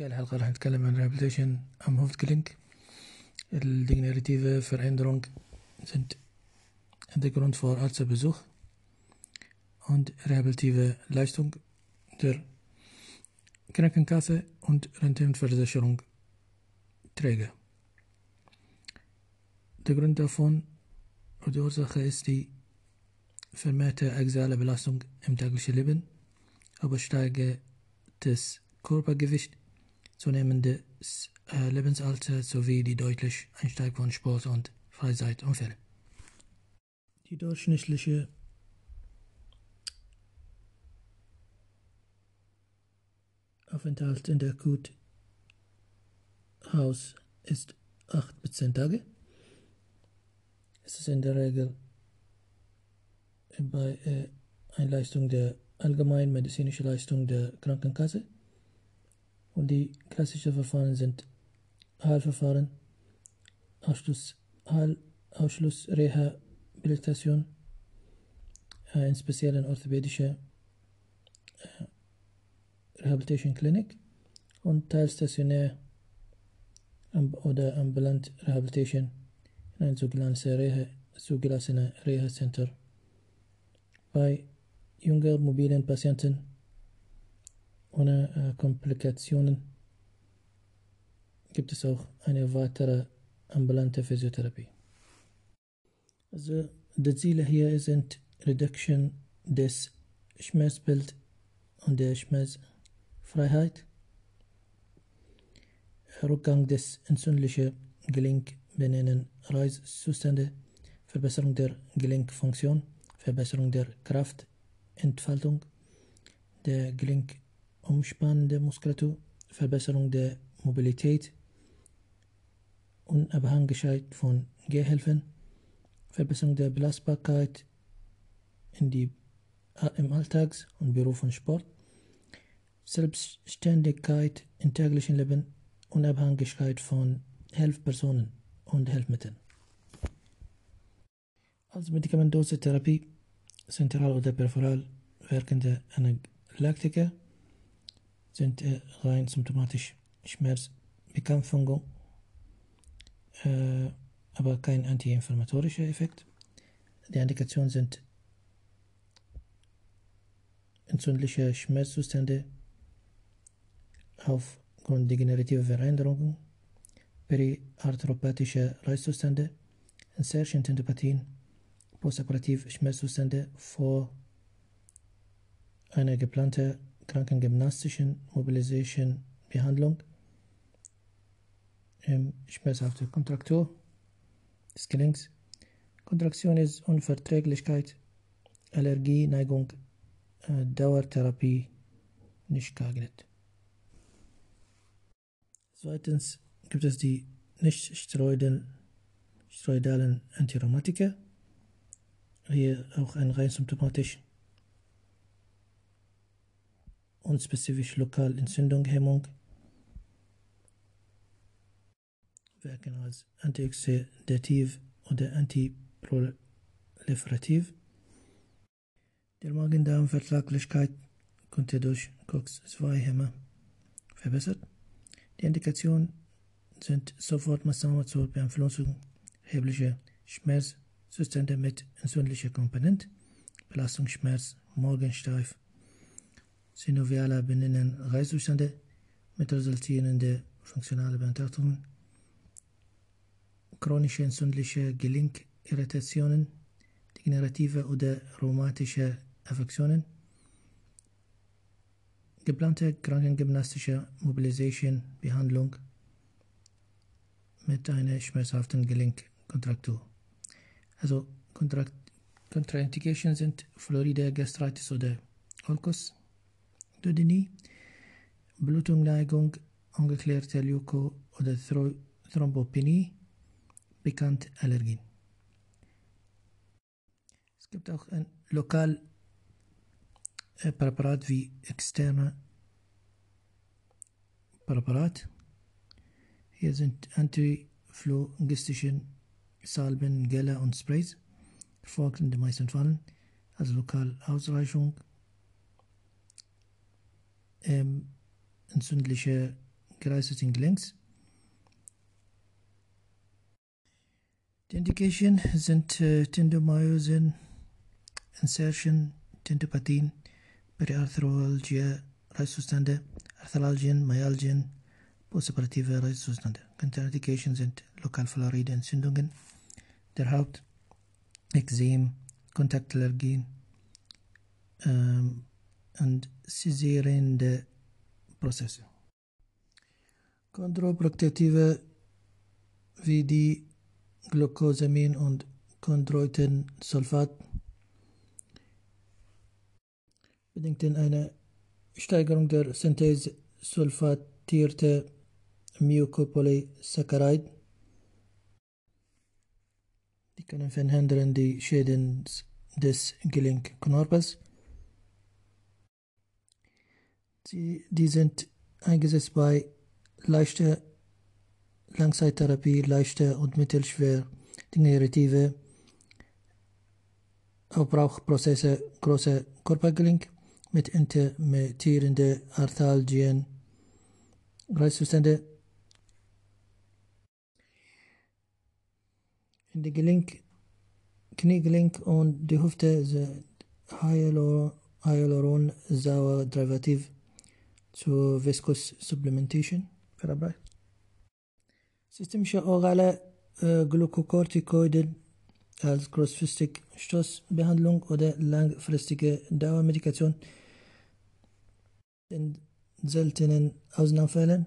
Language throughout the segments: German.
في الحلقة راح نتكلم عن Rehabilitation am Hoftgelenk. Degenerative Veränderungen sind der Grund für Arztbesuch und rehabilitative Leistung der Krankenkasse und Rentenversicherung Träger. Der Grund davon oder die Ursache ist die vermehrte axiale Belastung im täglichen Leben, übersteigertes Körpergewicht, zunehmendes äh, Lebensalter sowie die deutlich Einsteig von Sport und Freizeitunfällen. Die durchschnittliche Aufenthalt in der Akuthaus ist 8 bis 10 Tage. Es ist in der Regel bei äh, Einleistung der allgemeinen medizinischen Leistung der Krankenkasse. Und die klassischen Verfahren sind Heilverfahren, Ausschluss, Heil, Ausschluss, Rehabilitation, äh, in speziellen orthopädische äh, Rehabilitation Clinic und teilstationär oder ambulant Rehabilitation in ein sogenanntes Reha, zugelassene Reha Center. Bei jungen mobilen Patienten ohne äh, Komplikationen. Gibt es auch eine weitere ambulante Physiotherapie. Also die Ziele hier sind Reduction des Schmerzbild und der Schmerzfreiheit, Rückgang des entzündlichen Gelenkbenennen Reißzustände, Verbesserung der Gelenkfunktion, Verbesserung der Kraftentfaltung, der gelenkumspannende Muskulatur, Verbesserung der Mobilität, Unabhängigkeit von Gehhilfen, Verbesserung der Belastbarkeit in die, im Alltags- und Beruf und Sport, Selbstständigkeit im täglichen Leben, Unabhängigkeit von Hilfspersonen und Hilfsmitteln. Als medikamentöse Therapie, zentral oder peripheral wirkende Analgetika sind rein symptomatisch Schmerzbekämpfung, äh, aber kein antiinflammatorischer Effekt. Die Indikationen sind entzündliche Schmerzzustände aufgrund degenerativer Veränderungen, periarthropathische Reißzustände, Insertion Tendopathien, postoperativ Schmerzzustände vor einer geplanten krankengymnastischen Mobilisation Behandlung, ähm, schmerzhafte Kontraktur des Gelenks, Kontraktion ist Unverträglichkeit, Allergie, Neigung, äh, Dauertherapie nicht geeignet. Zweitens gibt es die nicht steroidalen Antirheumatika, hier auch ein rein symptomatisch unspezifisch lokal Entzündung, wirken als antioxidativ oder antiproliferativ. Die Magen-Darm-Vertraglichkeit konnte durch COX-2-Hämmer verbessert. Die Indikationen sind Sofortmaßnahmen zur Beeinflussung erheblicher Schmerzzustände mit entzündlicher Komponente, Belastungsschmerz, Morgensteif, synovialer Benennen Reißzustände mit resultierender funktionaler Beeinträchtigung, chronische entzündliche Gelenkirritationen, degenerative oder rheumatische Affektionen, geplante krankengymnastische Mobilisation Behandlung mit einer schmerzhaften Gelenkkontraktur. Also Kontrakt Kontraindikationen sind Florida Gastritis oder Ulcus, Duodenie, Blutungleigung, ungeklärte Leuko- oder Thrombopenie, bekannt Allergien. Es gibt auch ein lokal äh, Präparat wie externe Präparat. Hier sind antiphlogistische Salben, Gelle und Sprays, folgt in den meisten Fällen, also lokal Ausreichung, ähm, entzündliche glycosine links. Die Indication sind äh, Tendomyosin, Insertion, Tendopathien, Periarthralgia, Reißzustände, Arthralgien, Myalgien, postoperative Reißzustände. Contraindications sind lokalfluoride Entzündungen der Haut, Exem, Kontaktallergien ähm, und caesarierende Prozesse. Kontroproduktive wie die Glucosamin und Chondroitinsulfat bedingten eine Steigerung der Synthese sulfatierter Mucopolysaccharid. Die können verhindern die Schäden des Gelenkknorpels. Sie, die sind eingesetzt bei leichter Langzeittherapie, leichter und mittelschwer degenerative Aufbrauchprozesse großer Körpergelenk mit intermittierenden Arthalgien, Reißzustände. In die Gelenk, Kniegelenk und die Hüfte sind Hyaluron-Sauer-Derivativ zur Viscous Supplementation verabreicht. Systemische orale äh, Glukokortikoiden als kurzfristige Stoßbehandlung oder langfristige Dauermedikation in seltenen Ausnahmefällen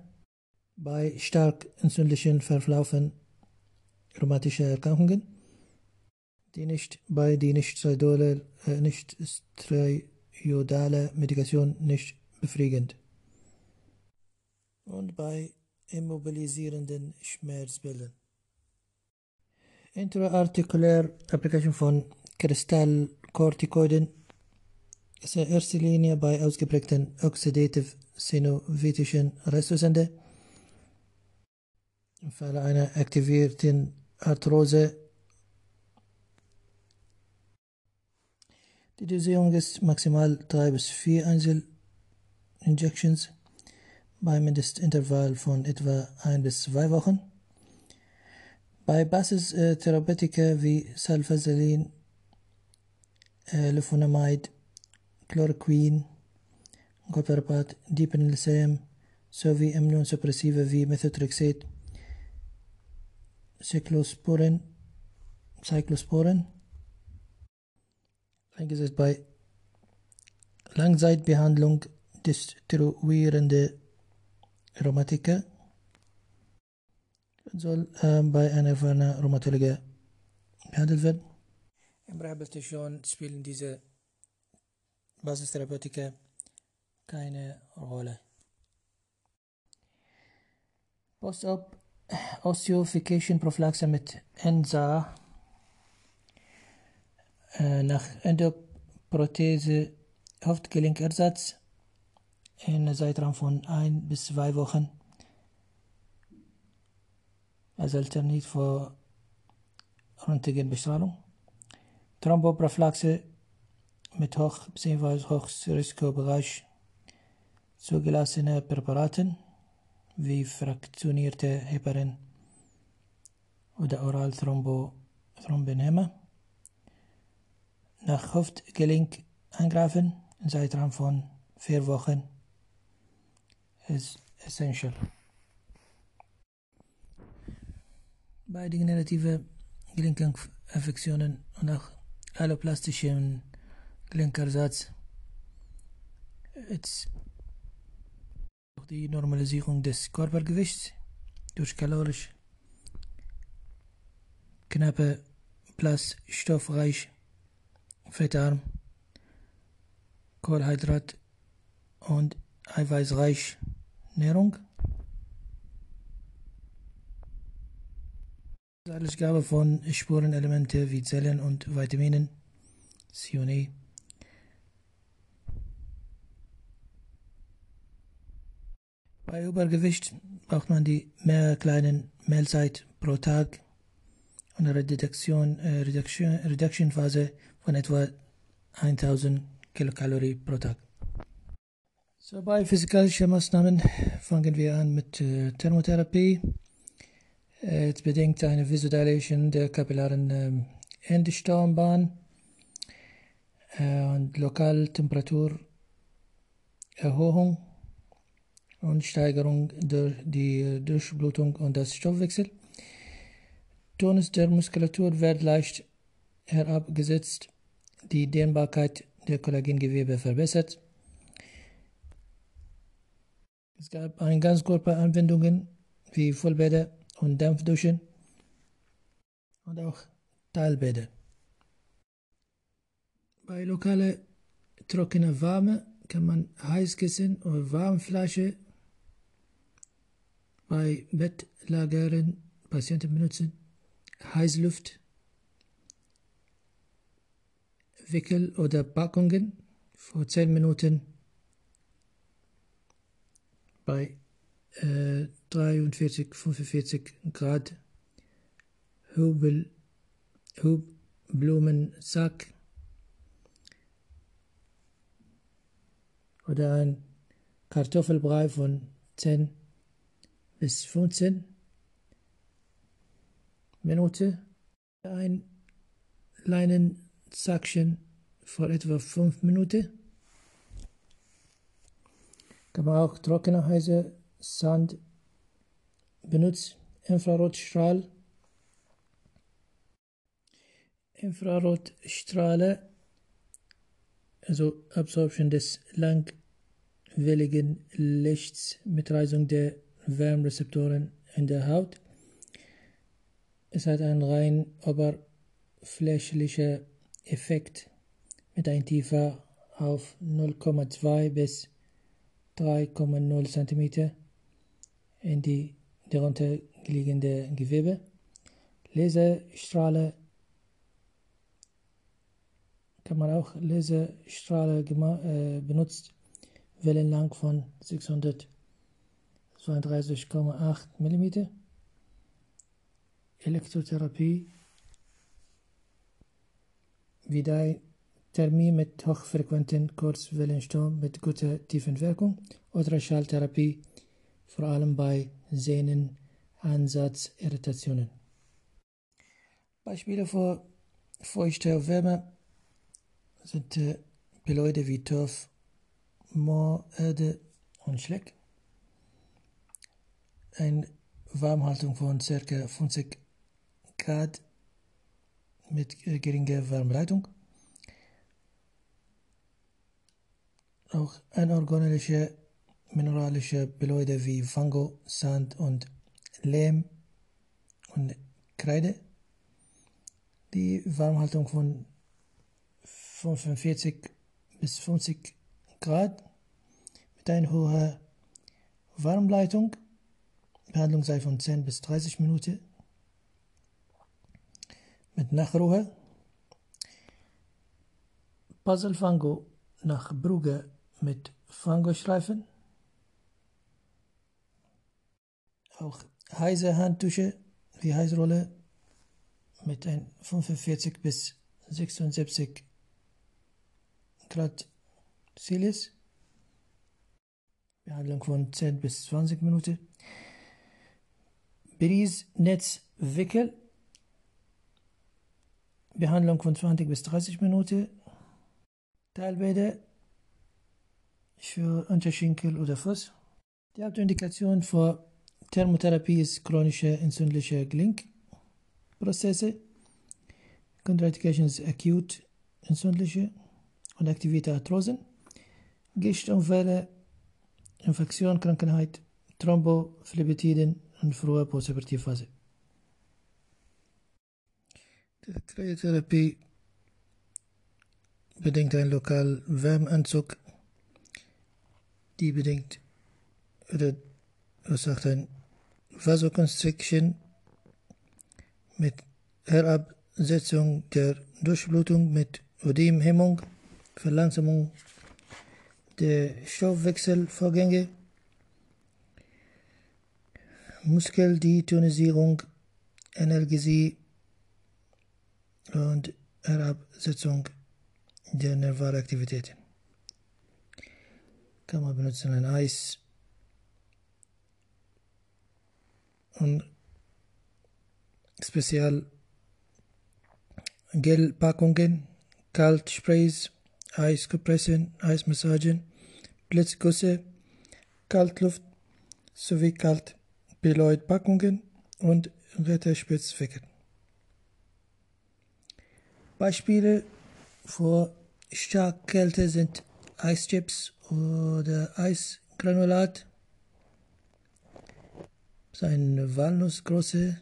bei stark entzündlichen Verlaufen rheumatischer Erkrankungen, die nicht bei die nicht-steroidale äh, nicht Medikation nicht befriedigend und bei immobilisierenden Schmerzbildern. Intraartikulär Applikation von Kristallkortikoiden ist in erster Linie bei ausgeprägten oxidativ synovitischen Restsustände im Falle einer aktivierten Arthrose. Die Dosierung ist maximal 3 bis 4 Einzelinjections bei Mindestintervall von etwa 1 bis 2 Wochen. Bei Basistherapeutika wie Salfasalin, äh, Lefonamide, Chloroquin, Goparopat, Dipenilsam sowie Immunsuppressive wie Methotrexat, Cyclosporin, Cyclosporin eingesetzt bei Langzeitbehandlung destruierende Rheumatika soll äh, bei einer Rheumatologe behandelt werden. Im Rehabilitation spielen diese Basistherapeutika keine Rolle. Post-op Osteofication Prophylaxe mit ENSA äh, nach Endoprothese Haftgelenkersatz in einem Zeitraum von ein bis zwei Wochen als Alternativ für Röntgenbestrahlung. Thromboprophylaxe mit hoch bzw. Hochrisikobereich zugelassene Präparaten wie fraktionierte Heparin oder Oralthrombothrombinhemmer nach Hüftgelenk eingreifen im Zeitraum von vier Wochen ist essential. Bei degenerativen Gelenkinfektionen und auch alloplastischen Gelenkersatz ist die Normalisierung des Körpergewichts durch kalorisch knappe plus stoffreich fettarm Kohlenhydrat und eiweißreich Ernährung. Gabe von Spurenelemente wie Zellen und Vitaminen, C und E. Bei Übergewicht braucht man die mehr kleinen Mahlzeit pro Tag und eine Reduktion, äh, Reduction, Reduction von etwa 1000 Kilokalorien pro Tag. So, bei physikalischen Maßnahmen fangen wir an mit äh, Thermotherapie. Äh, es bedingt eine Vasodilation der kapillaren äh, Endstirnbahn äh, und Lokaltemperaturerhöhung und Steigerung durch die Durchblutung und das Stoffwechsel. Tonus der Muskulatur wird leicht herabgesetzt, die Dehnbarkeit der Kollagengewebe verbessert. Es gab ein Ganzkörperanwendungen wie Vollbäder und Dampfduschen und auch Teilbäder. Bei lokaler trockener Warme kann man Heißkissen oder Warmflasche bei Bettlagern Patienten benutzen. Heißluft, Wickel oder Packungen vor 10 Minuten bei äh, 43, 45 Grad Hubel, Hubblumensack oder ein Kartoffelbrei von 10 bis 15 Minuten, ein Leinensackchen vor etwa 5 Minuten kann man auch trockener heißer Sand benutzen. Infrarotstrahl. Infrarotstrahle, also Absorption des langwelligen Lichts mit Reisung der Wärmrezeptoren in der Haut. Es hat einen rein oberflächlicher Effekt mit einem Tiefer auf 0,2 bis 3,0 cm in die darunter liegende Gewebe. Laserstrahle kann man auch Laserstrahle äh, benutzt, Wellenlang von 632,8 mm. Elektrotherapie, Vidai Thermie mit hochfrequenten Kurzwellenstrom mit guter Tiefenwirkung, Ultraschalltherapie, vor allem bei Sehnenansatz-Irritationen. Beispiele für feuchte Wärme sind äh, Beläude wie Torf, Moor, Erde und Schleck. Eine Warmhaltung von ca. 50 Grad mit äh, geringer Wärmeleitung. Auch anorganische mineralische Beläude wie Fango, Sand und Lehm und Kreide. Die Warmhaltung von 45 bis 50 Grad mit einer hohen Warmleitung. Behandlung sei von 10 bis 30 Minuten. Mit Nachruhe. Puzzle Fango nach Brugge mit Fangostreifen. Auch heiße Handtücher wie Heißrolle mit ein 45 bis 76 Grad Celsius. Behandlung von 10 bis 20 Minuten. Netzwickel. Behandlung von 20 bis 30 Minuten. Teilbäder für Unterschenkel oder Fuß. Die Hauptindikation für Thermotherapie ist chronische entzündliche Gelenkprozesse. Contraindication ist acute entzündliche und aktivierte Arthrosen. Gichtunfälle, Infektion, Krankheit, Thrombophlebitisiden und frühe Postoperativphase. Die Cryotherapie bedingt einen lokalen Wärmeanzug die bedingt oder verursacht ein Vasoconstriction mit Herabsetzung der Durchblutung mit Ödemhemmung, Verlangsamung der Stoffwechselvorgänge, Muskeldetonisierung, Analgesie und Herabsetzung der Nervalaktivitäten. Kann man benutzen ein Eis und Spezial Gelpackungen, Kaltsprays, Eiskompressen, Eismassagen, Blitzgüsse, Kaltluft sowie Kaltbeläutpackungen und Retterspitzwecken. Beispiele für Starkkälte sind Eischips oder Eisgranulat, seine Walnussgröße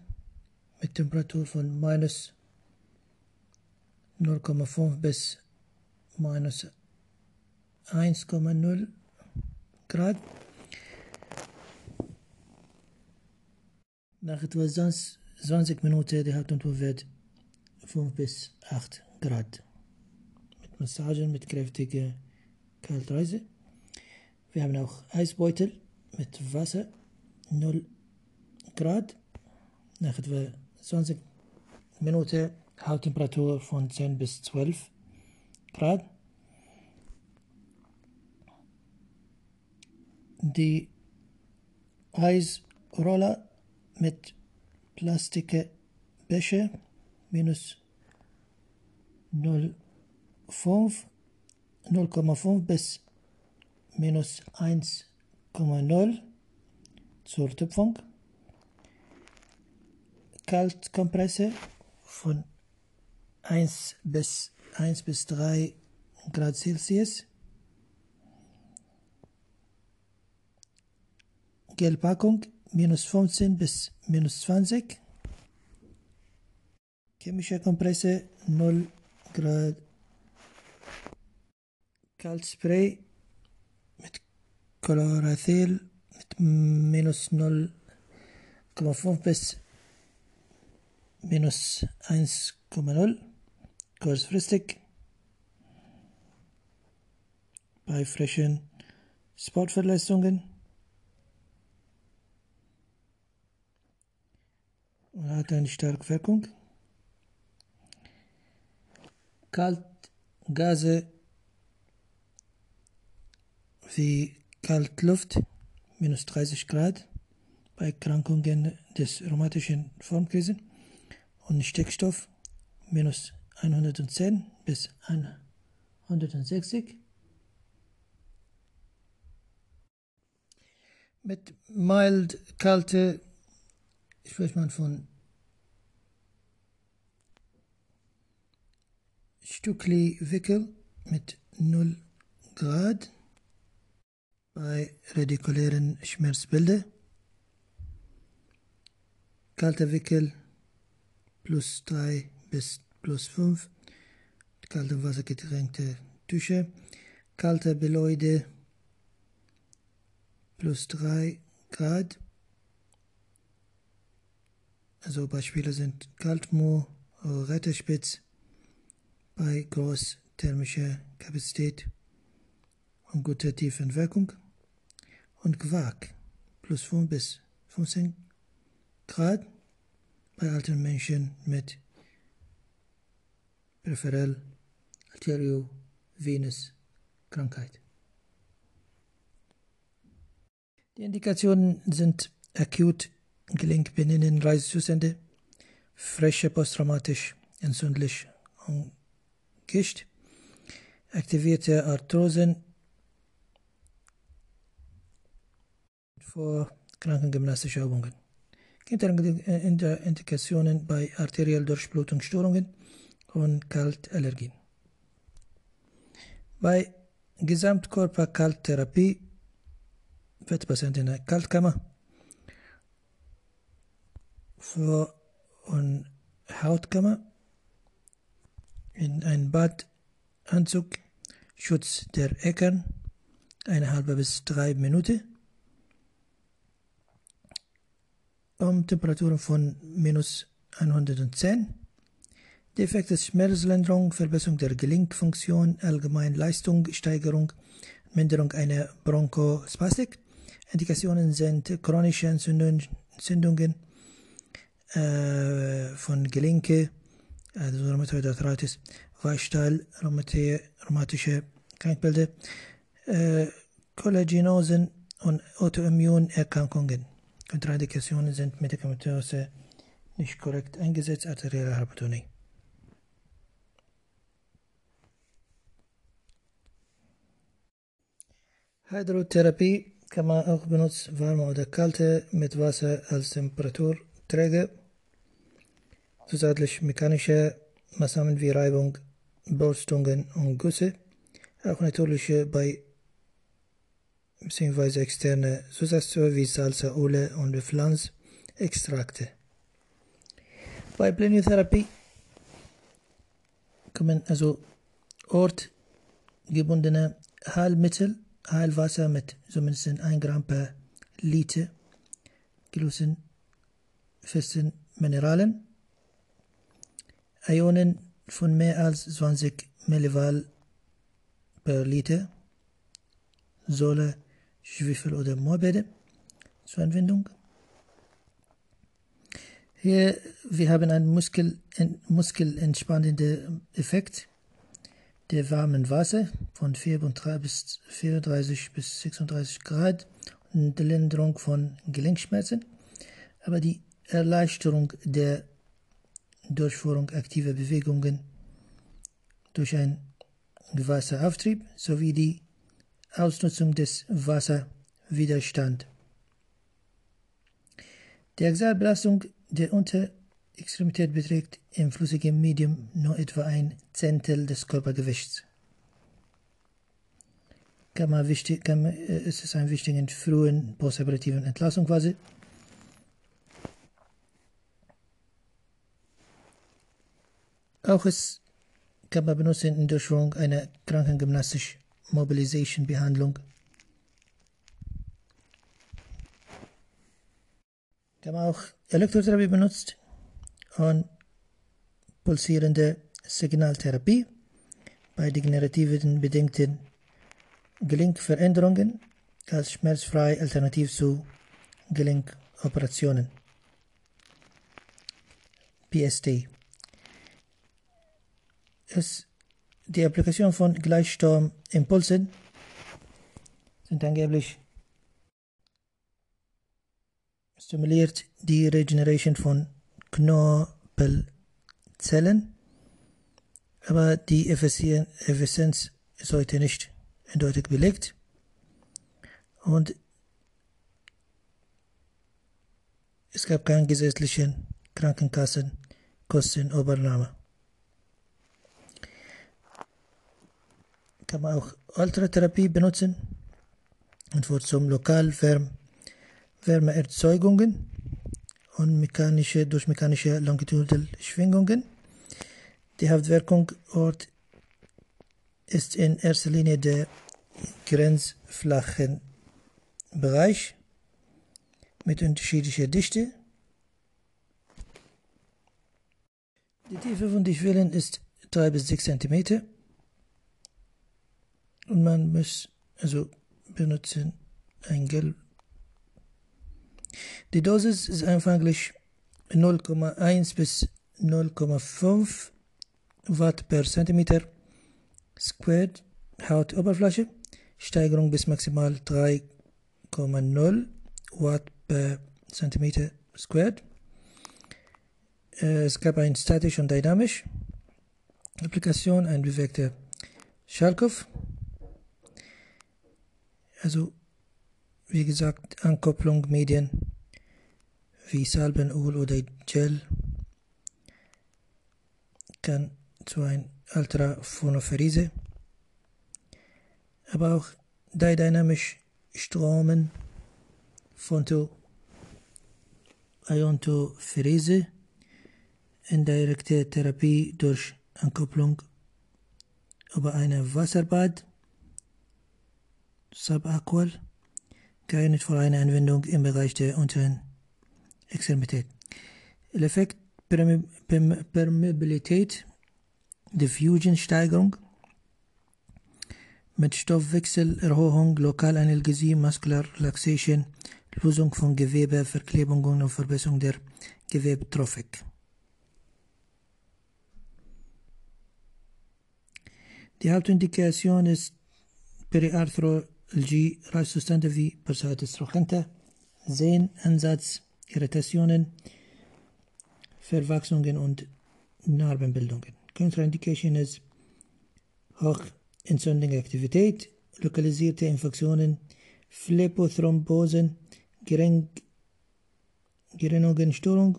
mit Temperatur von minus 0,5 bis minus 1,0 Grad. Nach etwa 20 Minuten die Haupttemperatur wird 5 bis 8 Grad. Mit Massagen, mit kräftiger Kaltreise. Wir haben auch Eisbeutel mit Wasser, 0 Grad. Nach etwa 20 Minuten Hauttemperatur von 10 bis 12 Grad. Die Eisroller mit Plastikbecher minus 0,5 0,5 bis minus 1,0 zur Tüpfung. Kaltkompresse von 1 bis 1 bis 3 Grad Celsius. Gelpackung minus 15 bis minus 20. Chemische Kompresse 0 Grad. Kaltspray Chlorathyl mit minus 0,5 bis minus 1,0 kurzfristig bei frischen Sportverletzungen. Und hat eine starke Wirkung. Kaltgase wie Kaltluft minus 30 Grad bei Erkrankungen des rheumatischen Formkrisen und Stickstoff minus 110 bis 160. Mit mild kalte spricht man von Stückli Wickel mit 0 Grad bei radikulären Schmerzbildern. Kalter Wickel plus 3 bis plus 5, kalte Wasser getränkte Tücher, kalte Beläude plus 3 Grad. Also Beispiele sind Kaltmoor, Retterspitz bei großthermischer Kapazität und guter Tiefenwirkung und Quark plus 5 bis 15 Grad bei alten Menschen mit peripheral arteriovenous Krankheit. Die Indikationen sind akut Gelenkbeninnen Reisezustände, frische posttraumatisch entzündlich und Gicht, aktivierte Arthrosen vor krankengymnastische Übungen. Indikationen bei arteriell Durchblutungsstörungen und Kaltallergien. Bei Gesamtkörperkalttherapie wird Patient in eine Kaltkammer für und Hautkammer in ein Badanzug, Schutz der Eckern, eine halbe bis drei Minuten um Temperaturen von minus 110. Defekt ist Schmerzlinderung, Verbesserung der Gelenkfunktion, allgemein Leistungssteigerung, Minderung einer Bronchospastik. Indikationen sind chronische Entzündungen äh, von Gelenke, also Rheumatoid Arthritis, Weichstahl, rheumatische Krankbilder, äh, Kollagenosen und Autoimmunerkrankungen. Kontraindikationen sind medikamentöse nicht korrekt eingesetzt, arterielle Hypertonie. Hydrotherapie kann man auch benutzen, warme oder kalte, mit Wasser als Temperaturträger. Zusätzlich mechanische Maßnahmen wie Reibung, Bolstungen und Güsse. Auch natürliche bei bzw. externe Zusatzstoffe wie Salsa, Öle und Pflanzextrakte. Bei Pleniotherapie kommen also ortgebundene Heilmittel Heilwasser mit zumindest 1 Gramm per Liter glutenfesten Mineralen, Ionen von mehr als 20 Millival per Liter, Säure, Schwefel oder Moorbede zur Anwendung. Hier, wir haben einen Muskel, muskelentspannenden Effekt der warmen Wasser von 34 bis, 34 bis 36 Grad und Linderung von Gelenkschmerzen, aber die Erleichterung der Durchführung aktiver Bewegungen durch einen Wasserauftrieb sowie die Ausnutzung des Wasserwiderstands. Die Axialbelastung der Unter- Extremität beträgt im flüssigen Medium nur etwa ein Zehntel des Körpergewichts. Kann man wichtig, kann man, äh, ist es ein wichtigen frühen postoperativen Entlassungsphase. Auch es kann man benutzen in Durchführung einer krankengymnastisch Mobilization Behandlung. Kann man auch Elektrotherapie benutzt und pulsierende Signaltherapie bei degenerativen bedingten Gelenkveränderungen als schmerzfrei alternativ zu Gelenkoperationen. PST. Es, die Applikation von Gleichstromimpulsen sind angeblich stimuliert die Regeneration von Knorpelzellen, aber die Effizienz ist heute nicht eindeutig belegt. Und es gab keinen gesetzlichen Krankenkassenkostenübernahme. Kann man auch Ultratherapie benutzen und wird zum Lokalwärmeerzeugungen und mechanische, durch mechanische Longitudinalschwingungen. Die Hauptwirkungsort ist in erster Linie der grenzflachen Bereich mit unterschiedlicher Dichte. Die Tiefe von den Schwellen ist 3 bis 6 cm und man muss also benutzen ein Gelb die Dosis ist anfänglich 0,1 bis 0,5 Watt per Zentimeter Squared Hautoberfläche, Steigerung bis maximal 3,0 Watt per Zentimeter Squared. Es gab ein statisch und dynamisch Applikation, ein bewegter Schalkopf. Also wie gesagt, Ankopplung Medien wie Salbenöl oder Gel kann zu einer Ultraphonopherese, aber auch dynamisch Stromen, Iontopherese, indirekte Therapie durch Ankopplung über eine Wasserbad, Subaqual, geeignet für eine Anwendung im Bereich der unteren Extremität. Effekt Permeabilität, Diffusion-Steigerung, mit Stoffwechselerhöhung, Lokalanästhesie, Muscular Relaxation, Lösung von Gewebeverklebungen und Verbesserung der Gewebetrophik. Die Hauptindikation ist Periarthro LG restostände wie personer stråkande, sehen, Ansatz, Irritationen, Verwachsungen und Narbenbildungen. Contraindication ist hochentzündliche Aktivität, lokalisierte Infektionen, Phlebothrombosen, Gerinnungen, Gerinnungsstörung,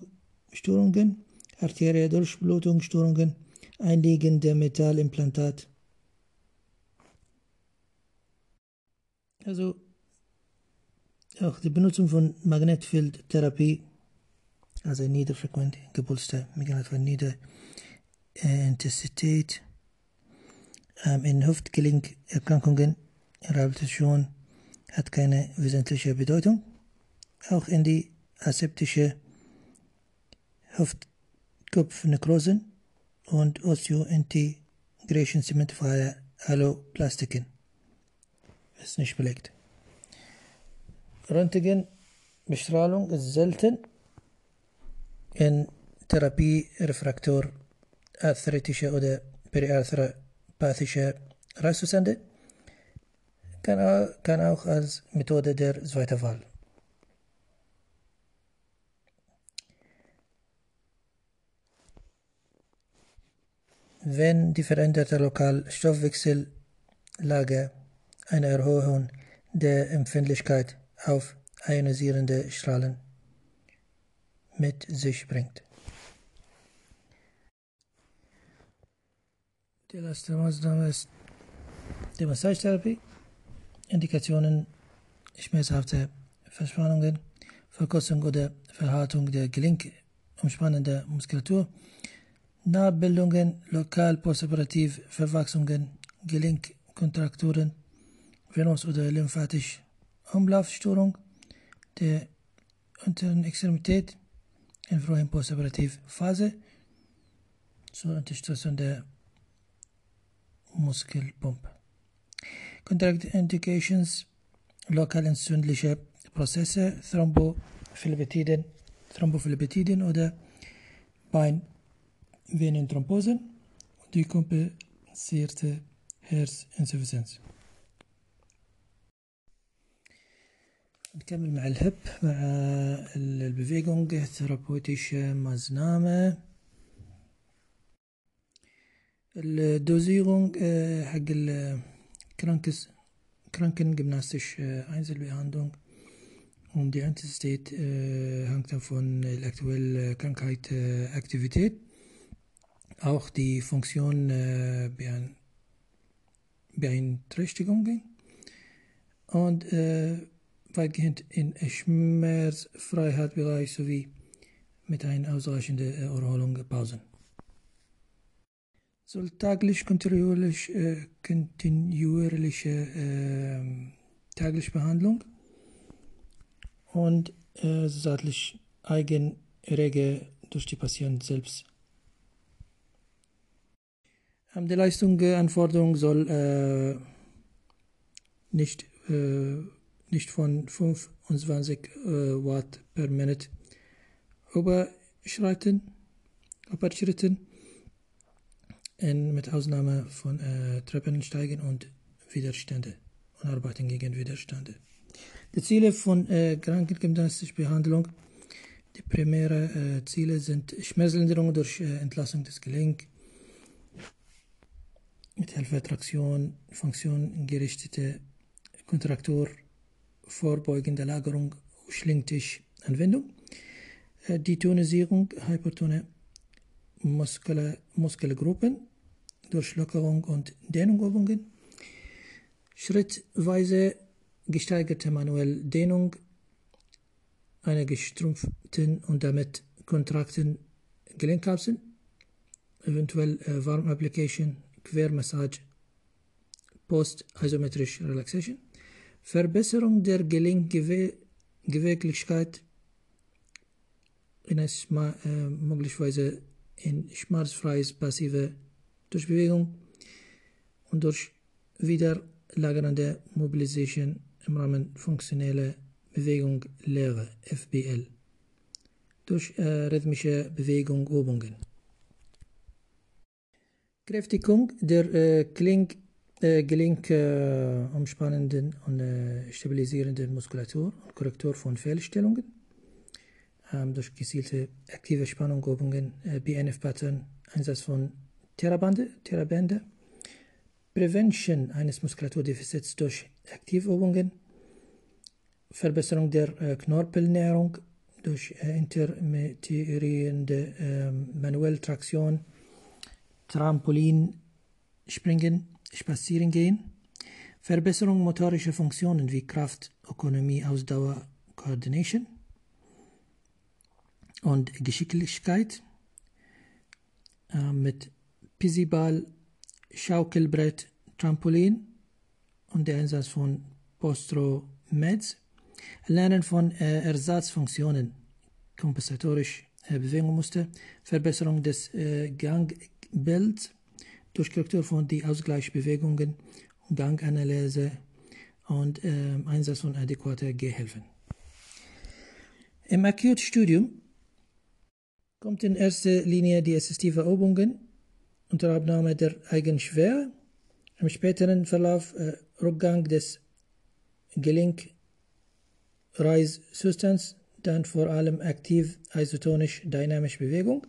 Störungen, arterielle Durchblutungsstörungen, einliegende Metallimplantat, Also auch die Benutzung von Magnetfeldtherapie, also niederfrequent gepulste Magnetfeld-Niederintensität, ähm, in Hüftgelenkerkrankungen, Rehabilitation hat keine wesentliche Bedeutung. Auch in die aseptische Hüftkopfnekrosen und Osteointegration zementfreie Alloplastiken. Ist nicht belegt. Röntgenbestrahlung ist selten in Therapie refraktor arthritische oder periarthropathische Reißzustände kann, kann auch als Methode der zweiten Wahl. Wenn die veränderte Lokalstoffwechsellage eine Erhöhung der Empfindlichkeit auf ionisierende Strahlen mit sich bringt. Die letzte Maßnahme ist die Massagetherapie. Indikationen schmerzhafte Verspannungen, Verkürzung oder Verhärtung der Gelenkumspannende Muskulatur, Nahbildungen, lokal postoperativ Verwachsungen, Gelenkkontrakturen, Venus- oder lymphatische Umlaufstörung der unteren Extremität in frühen Postoperativphase zur Unterstützung der Muskelpumpe. Contraindications, lokal entzündliche Prozesse, Thrombophlebitis, Thrombophlebitis oder Beinvenenthrombosen die kompensierte Herzinsuffizienz. نكمل مع الهب مع البيفيجونج ثيرابوتيشة مازنامة الدوزيرونج حق الكرانكس Kranken gymnastische Einzelbehandlung um die Intensität äh, hängt von der aktuellen Krankheit äh, Aktivität. Auch die Funktion äh, Beeinträchtigungen und äh, weitgehend in Schmerzfreiheitsbereich sowie mit einer ausreichenden Erholung Pausen. Soll täglich kontinuierlich, äh, kontinuierliche äh, tägliche Behandlung und äh, seitlich Eigenrege durch die Patienten selbst. Ähm, die Leistungsanforderung soll äh, nicht äh, nicht von 25 äh, Watt per Minute überschreiten, überschritten, in, mit Ausnahme von äh, Treppensteigen und Widerstände und Arbeiten gegen Widerstände. Die Ziele von äh, krankengymnastischer Behandlung, die primären äh, Ziele sind Schmerzlinderung durch äh, Entlassung des Gelenks, mit Hilfe Traktion, Funktion gerichtete Kontraktur, vorbeugende Lagerung, Schlingtisch-Anwendung, äh, die Tonisierung hypertone Muskel Muskelgruppen durch Lockerung und Dehnungübungen, schrittweise gesteigerte manuelle Dehnung einer gestrumpften und damit kontrakten Gelenkkapsel, eventuell äh, Warm Application, Quermassage, Post-Isometrisch Relaxation, Verbesserung der Gelenkbeweglichkeit in äh, möglicherweise in schmerzfreies passive Durchbewegung und durch wiederlagernde Mobilisation im Rahmen funktioneller Bewegung Lehre FBL durch äh, rhythmische Bewegung Übungen. Kräftigung der äh, Klink äh, Gelenk äh, umspannenden und äh, stabilisierenden Muskulatur und Korrektur von Fehlstellungen ähm, durch gezielte aktive Spannungübungen, äh, BNF-Pattern, Einsatz von Therabande, Therabände, Prevention eines Muskulaturdefizits durch Aktivübungen, Verbesserung der äh, Knorpelnährung durch äh, intermittierende äh, manuelle Traktion, Trampolin, Springen, Spazieren gehen, Verbesserung motorischer Funktionen wie Kraft, Ökonomie, Ausdauer, Coordination und Geschicklichkeit äh, mit Pisiball, Schaukelbrett, Trampolin und der Einsatz von Postromeds, Lernen von äh, Ersatzfunktionen, kompensatorisch äh, Bewegungsmuster, Verbesserung des äh, Gangbilds durch Korrektur von die Ausgleichsbewegungen, Ganganalyse und äh, Einsatz von adäquater Gehhilfen. Im Acute-Studium kommt in erster Linie die assistive Übungen unter Abnahme der Eigenschwere, im späteren Verlauf äh, Rückgang des Gelenkreiszustands, dann vor allem aktiv isotonisch dynamische Bewegung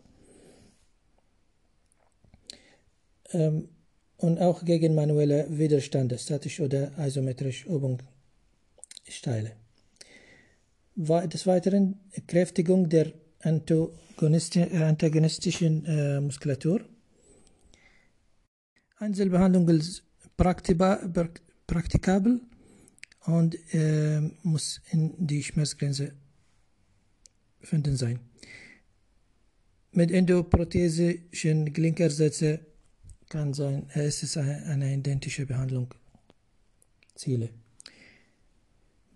ähm, und auch gegen manuelle Widerstände, statisch oder isometrisch Übungssteile. Des Weiteren Kräftigung der antagonistischen äh, Muskulatur. Einzelbehandlung ist praktikabel und äh, muss in die Schmerzgrenze finden sein. Mit endoprothesischen Gelenkersätzen kann sein, es ist eine identische Behandlung. Ziele.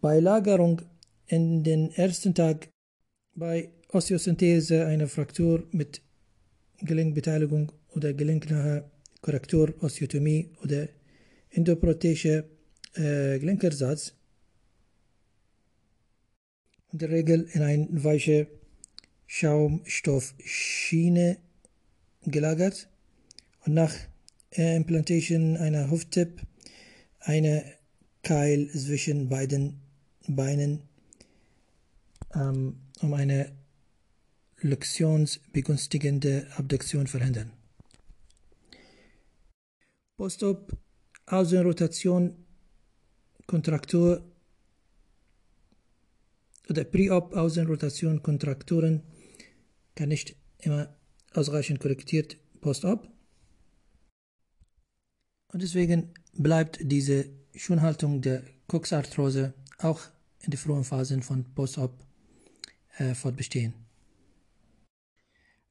Bei Lagerung in den ersten Tag bei Osteosynthese einer Fraktur mit Gelenkbeteiligung oder gelenknahe Korrektur, Osteotomie oder endoprotheische äh, Gelenkersatz in der Regel in eine weiche Schaumstoffschiene gelagert und nach äh, Implantation einer Hufttip eine Keil zwischen beiden Beinen, ähm, um eine lektionsbegünstigende Abduktion verhindern. Postop Außenrotation Kontraktur oder Pre-Op Außenrotation Kontrakturen kann nicht immer ausreichend korrigiert Post-Op. Und deswegen bleibt diese Schonhaltung der Coxarthrose auch in den frühen Phasen von Post-Op äh, fortbestehen.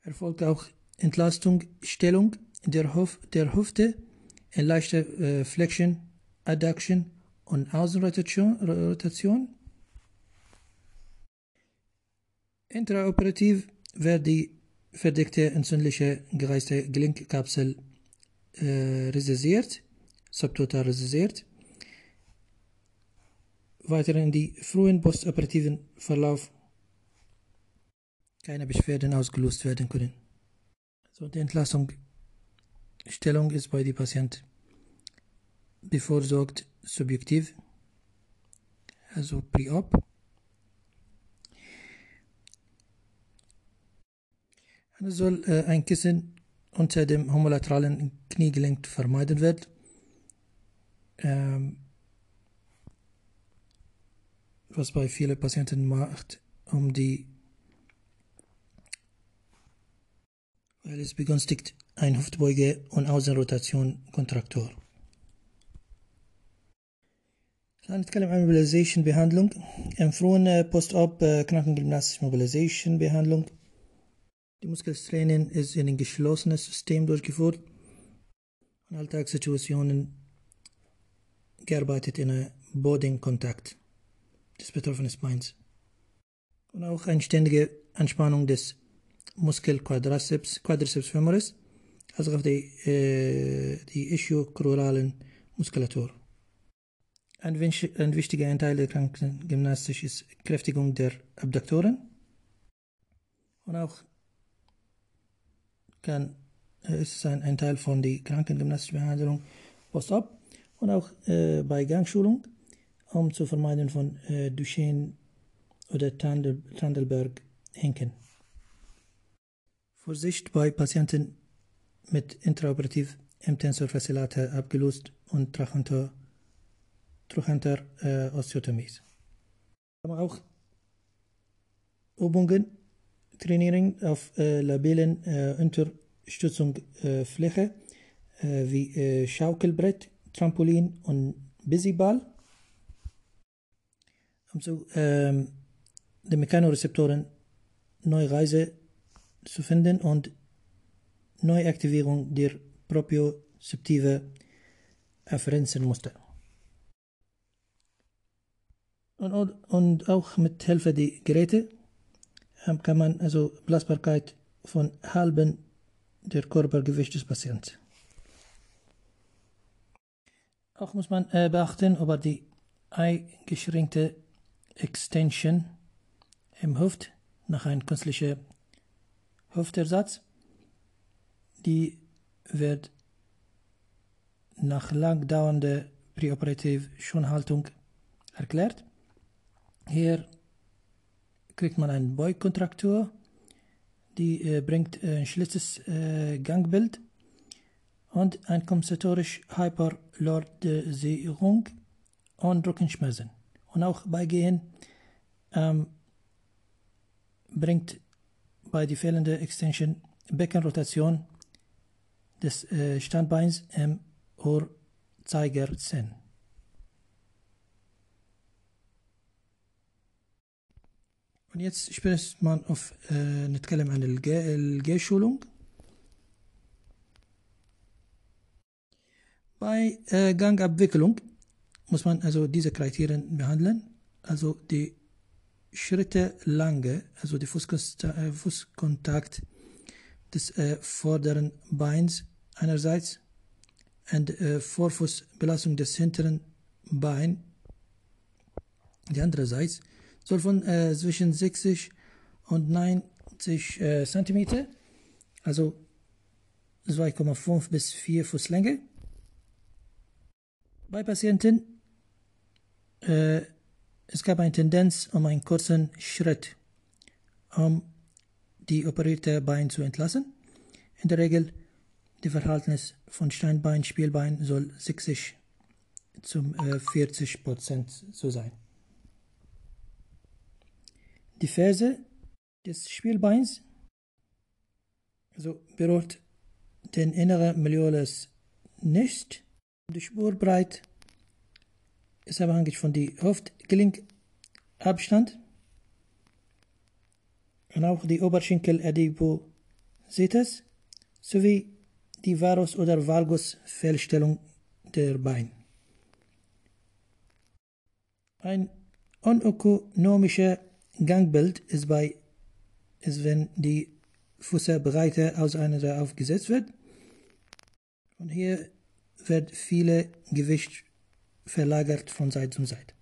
Erfolgt auch Entlastung, Stellung der, Huf, der Hüfte in leichter äh, Flexion, Adduction und Außenrotation. Rotation. Intraoperativ wird die verdeckte entzündliche gereiste Gelenkkapsel äh, resisiert, subtotal resisiert. Weiter in die frühen postoperativen Verlauf keine Beschwerden ausgelöst werden können. Also die Entlassung Stellung ist bei dem Patient bevorzugt subjektiv, also pre-op. Es soll äh, ein Kissen unter dem homolateralen Kniegelenk vermeiden werden. Ähm, was bei vielen Patienten macht, um die, weil es begünstigt ein Hüftbeuge und Außenrotation Kontraktor. هنتكلم عن Mobilization Behandlung. Empfohlene Post-Op Krankengymnastische Mobilization Behandlung. die Muskeltraining ist in ein geschlossenes System durchgeführt. In Alltagssituationen gearbeitet in einem Bodenkontakt des betroffenen Beins. Und auch eine ständige Anspannung des Muskelquadriceps Quadriceps femoris, also auf die, äh, die ischiokruralen Muskulatur. Ein, ein wichtiger Teil der Krankengymnastik ist Kräftigung der Abduktoren und auch kann, äh, ist ein, ein Teil von der Krankengymnastischen Behandlung post-op. und auch äh, bei Gangschulung, um zu vermeiden von äh, Duchenne oder Tandel, Tandelberg-Hinken. Vorsicht bei Patienten mit intraoperativ M-Tensor Facilitator abgelöst und Trochanter, Trochanter äh, Osteotomies. Aber auch Übungen trainieren auf äh, labilen äh, Unterstützungsfläche äh, wie äh, Schaukelbrett, Trampolin und Busyball. Um so ähm, die Mechanorezeptoren neue Reise zu finden und Neuaktivierung der propriozeptive Afferenzenmuster. Und, und, und auch mit Hilfe der Geräte kann man also Belastbarkeit von halben der Körpergewicht des Patienten. Auch muss man äh, beachten, ob er die eingeschränkte Extension im Hüft nach einem künstlichen Hüftersatz, die wird nach lang dauernder präoperativ Schonhaltung erklärt. Hier kriegt man eine Beugkontraktur, die äh, bringt ein schlechtes äh, Gangbild und eine kompensatorisch Hyperlordisierung und Rückenschmerzen. Und auch bei Gehen ähm, bringt bei die fehlende Extension Beckenrotation des äh, Standbeins im Uhrzeigersinn. Und jetzt spricht man auf نتكلم عن الجيشولung. Bei äh, Gangabwicklung muss man also diese Kriterien behandeln, also die Schritte lange, also die Fußkontakt des äh, vorderen Beins einerseits und äh, Vorfußbelastung des hinteren Beins die andererseits soll von äh, zwischen 60 und 90 äh, cm, also 2,5 bis 4 Fuß Länge. Bei Patienten äh, es gab eine Tendenz um einen kurzen Schritt, um die operierte Bein zu entlassen. In der Regel die Verhältnis von Steinbein, Spielbein soll 60 zum äh, 40 Prozent so sein. Die Ferse des Spielbeins also berührt den inneren Malleolus nicht. Die Spurbreite ist abhängig von der Hüftgelenkabstand und auch die Oberschenkel-Adipositas sowie die Varus- oder Valgus-Fehlstellung der Beine. Ein unökonomischer Gangbild ist bei ist, wenn die Füße breiter auseinander aufgesetzt wird. Und hier wird viele Gewicht verlagert von Seite zu Seite.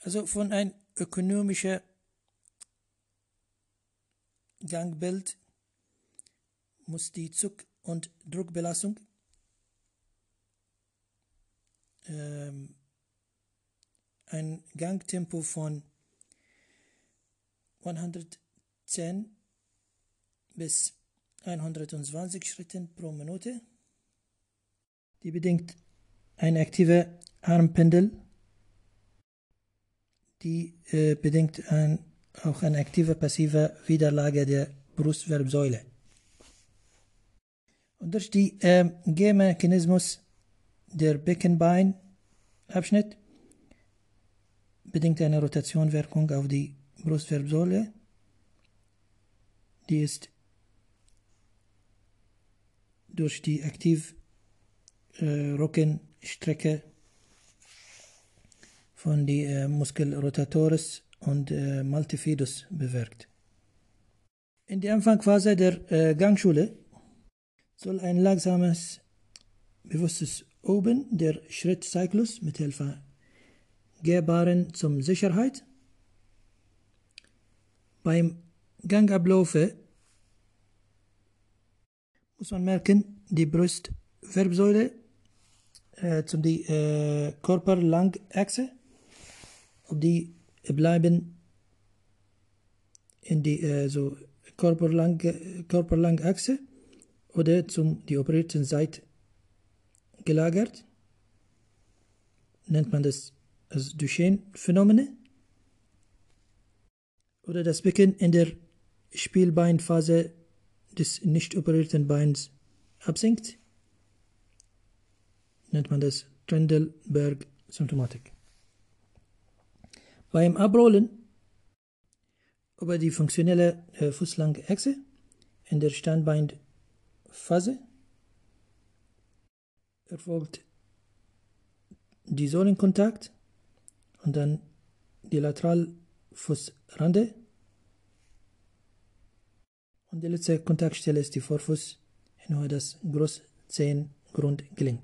Also von ein ökonomischer Gangbild muss die Zug- und Druckbelastung ähm, ein Gangtempo von 110 bis 120 Schritten pro Minute. Die bedingt eine aktive Armpendel, die äh, bedingt ein, auch eine aktive passive Widerlage der Brustwirbelsäule. Und durch die äh, Gehmechanismus der Beckenbeinabschnitt bedingt eine Rotationwirkung auf die Brustwirbelsäule. Die ist durch die aktiv äh, von die äh, Muskel rotatoris und äh, multifidus bewirkt. In der Anfangsphase der äh, Gangschule soll ein langsames, bewusstes Oben der Schrittzyklus mit Hilfe Gehbaren zum Sicherheit beim Gangablaufe muss man merken, die Brustwirbelsäule äh, zum die äh, Körperlangachse. Die bleiben in die äh, so Körperlang, Körperlangachse oder zum die operierten Seite gelagert. Nennt man das als Duchenne-Phänomene. Oder das Becken in der Spielbeinphase des nicht operierten Beins absinkt, nennt man das Trendelberg-Symptomatik. Beim Abrollen über die funktionelle äh, fußlange Achse in der Standbeinphase erfolgt die Sohlenkontakt und dann die Lateralfußrande und die letzte Kontaktstelle ist die Vorfuß, nur das Großzehengrundgelenk.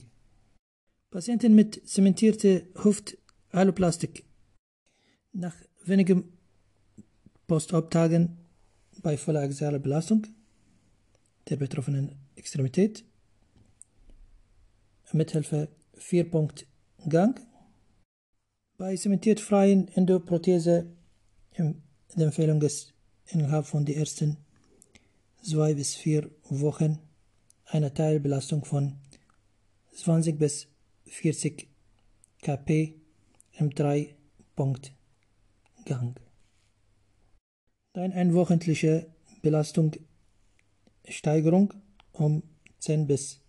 Patienten mit zementierter Hüft-Alloplastik nach wenigen Post-Op-Tagen bei voller axialer Belastung der betroffenen Extremität mithilfe 4-Punkt-Gang. Bei zementiert freien Endoprothese die Empfehlung ist innerhalb von den ersten zwei bis vier Wochen eine Teilbelastung von 20 bis 40 kp im 3-Punkt-Gang. Dann eine wöchentliche Belastungssteigerung um 10 bis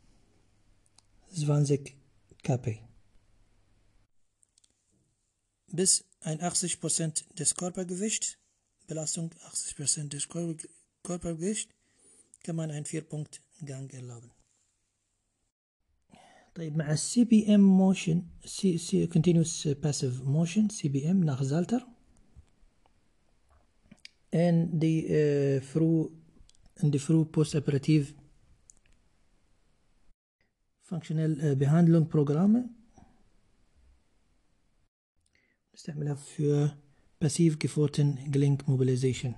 20 kp. Bis ein 80% des Körpergewichts, Belastung 80% des Körpergewichts, kann man einen Vier-Punkt-Gang erlauben. طيب مع السي بي ام موشن سي سي continuous passive motion سي بي ام nach Salter en die uh, through in die through postoperativ functional uh, Behandlung Programme نستعملها für passiv geforten Gelenkmobilisation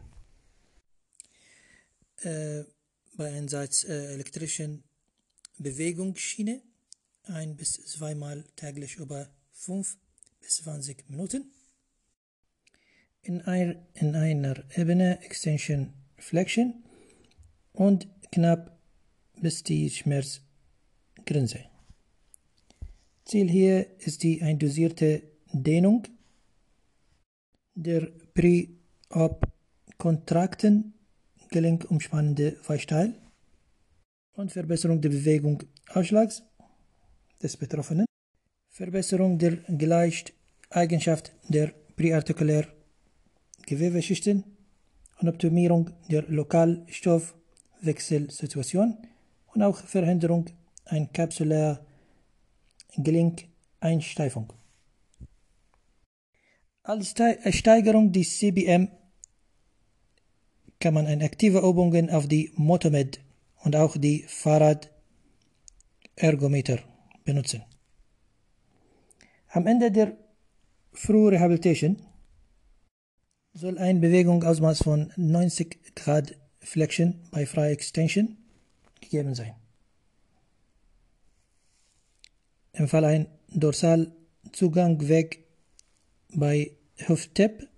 äh, bei einerseits äh, elektrischen Bewegungsschiene ein bis zweimal täglich über 5 bis 20 Minuten. In, ein, in einer Ebene Extension Flexion und knapp bis die Schmerzgrenze. Ziel hier ist die eindosierte Dehnung der Pre-Op-Kontrakten gelenkumspannende Weichteil und Verbesserung der Bewegung Ausschlags des Betroffenen, Verbesserung der Gleicheigenschaft der präartikulär Gewebeschichten und Optimierung der Lokalstoffwechselsituation und auch Verhinderung einer kapsulär Gelenkeinsteifung. Als Steigerung des CBM kann man eine aktive Übungen auf die Motomed und auch die Fahrradergometer benutzen. Am Ende der Frührehabilitation soll ein Bewegungsausmaß von 90 Grad Flexion bei freier Extension gegeben sein. Im Fall ein Dorsalzugangweg bei Hüfttap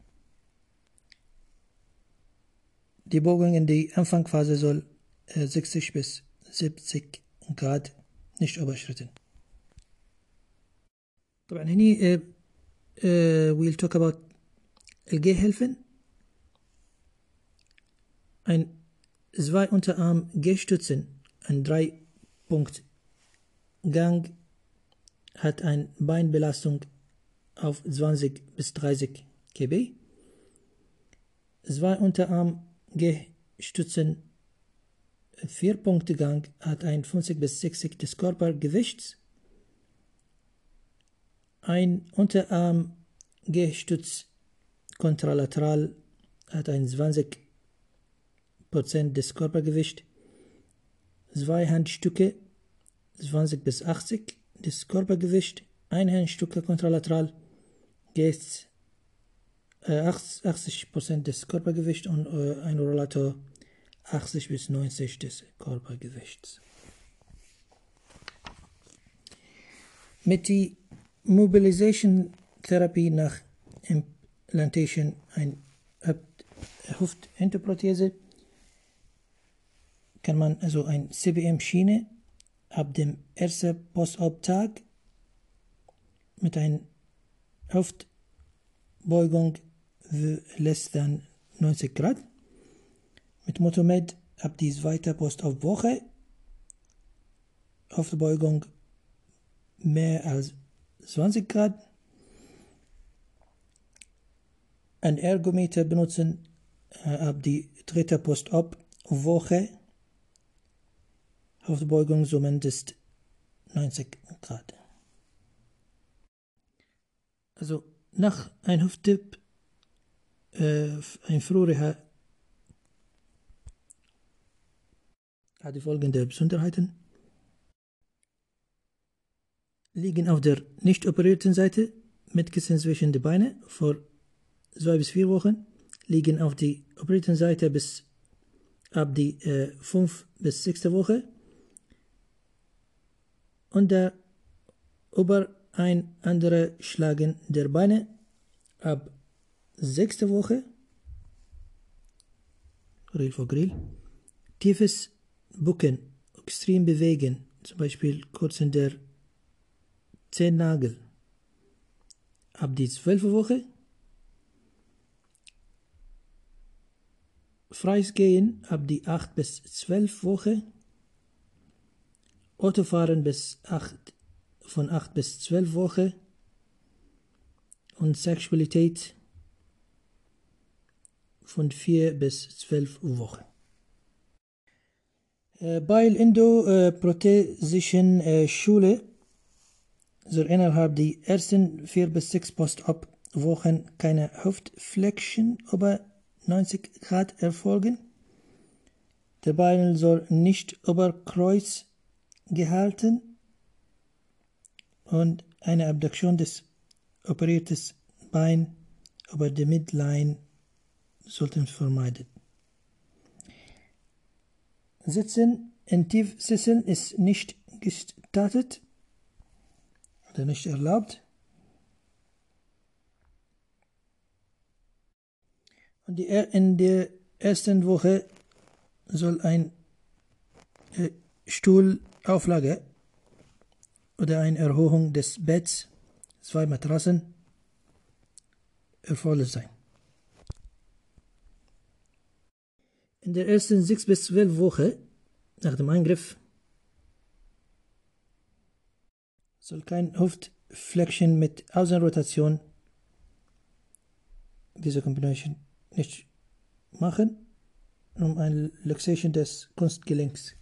Die Bogen in die Anfangsphase soll 60 bis 70 Grad nicht überschritten. طبعا هني uh, uh, we'll talk about الجههilfen ein zwei Unterarm Gehstützen ein drei Punkt Gang hat eine Beinbelastung auf 20 bis 30 kb. Zwei Unterarm Gehstützen Vier-Punkte-Gang hat ein 50 bis 60 des Körpergewichts. Ein Unterarm-Gehstütz kontralateral hat ein 20% des Körpergewichts. Zwei Handstücke 20 bis 80 des Körpergewichts. Ein Handstücke kontralateral geht 80% des Körpergewichts und ein Rollator 80 bis 90 des Körpergewichts. Mit der Mobilisation Therapie nach Implantation ein Hüftendoprothese kann man also ein CBM-Schiene ab dem ersten Post-Op-Tag mit einer Hüftbeugung less than 90 Grad. Mit Motomed ab die zweite Post-Op-Woche Hüftbeugung mehr als 20 Grad. Ein Ergometer benutzen äh, ab die dritte Post-Op-Woche Hüftbeugung zumindest 90 Grad. Also nach einem Hüfttipp, äh, ein früherer hat die folgenden Besonderheiten. Liegen auf der nicht operierten Seite mit Kissen zwischen die Beine vor zwei bis vier Wochen. Liegen auf die operierten Seite bis ab die äh, fünf bis sechste Woche und der über ein andere Schlagen der Beine. Ab sechste Woche, Grill vor Grill, tiefes Bucken, extrem bewegen, zum Beispiel kurz in der Zehennagel, ab die zwölfte Woche, freies Gehen ab die acht bis zwölf Woche, Autofahren bis 8, von 8 bis 12 Wochen und Sexualität von 4 bis 12 Wochen. Äh, bei der endoprothesischen äh, Schule soll innerhalb der ersten 4 bis 6 Post-Op-Wochen keine Hüftflexion über 90 Grad erfolgen. Der Bein soll nicht über Kreuz gehalten und eine Abduktion des operierten Bein über die Midline sollten vermeiden. Sitzen in Tiefsesseln ist nicht gestattet oder nicht erlaubt. Und die, in der ersten Woche soll ein äh, Stuhl Auflage oder eine Erhöhung des Betts, zwei Matratzen, erforderlich sein. In der ersten sechs bis zwölf Woche nach dem Eingriff soll kein Hüftflexion mit Außenrotation diese Kombination nicht machen, um eine Luxation des Kunstgelenks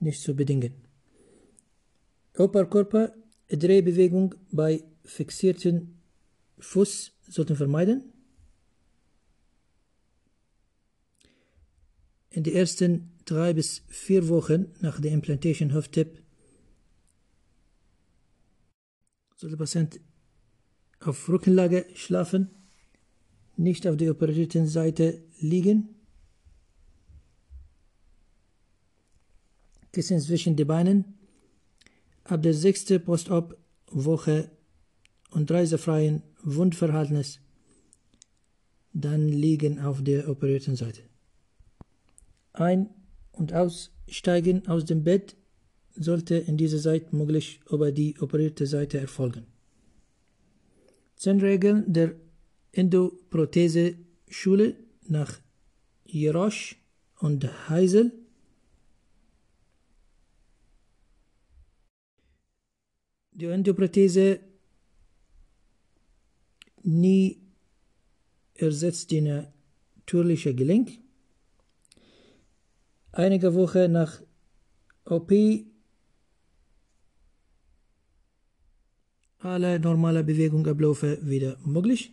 nicht zu bedingen. Oberkörper Drehbewegung bei fixierten Fuß sollten vermeiden. In den ersten drei bis vier Wochen nach der Implantation Hüft-Tip soll der Patient auf Rückenlage schlafen, nicht auf der operierten Seite liegen Kissen zwischen die Beinen. Ab der sechsten Post-Op-Woche und reisefreien Wundverhaltnis dann liegen auf der operierten Seite. Ein- und Aussteigen aus dem Bett sollte in dieser Zeit möglich über die operierte Seite erfolgen. Zehn Regeln der Endoprothese-Schule nach Jerosch und Heisel die Endoprothese nie ersetzt die natürliche Gelenk. Einige Wochen nach OP alle normale Bewegungsabläufe wieder möglich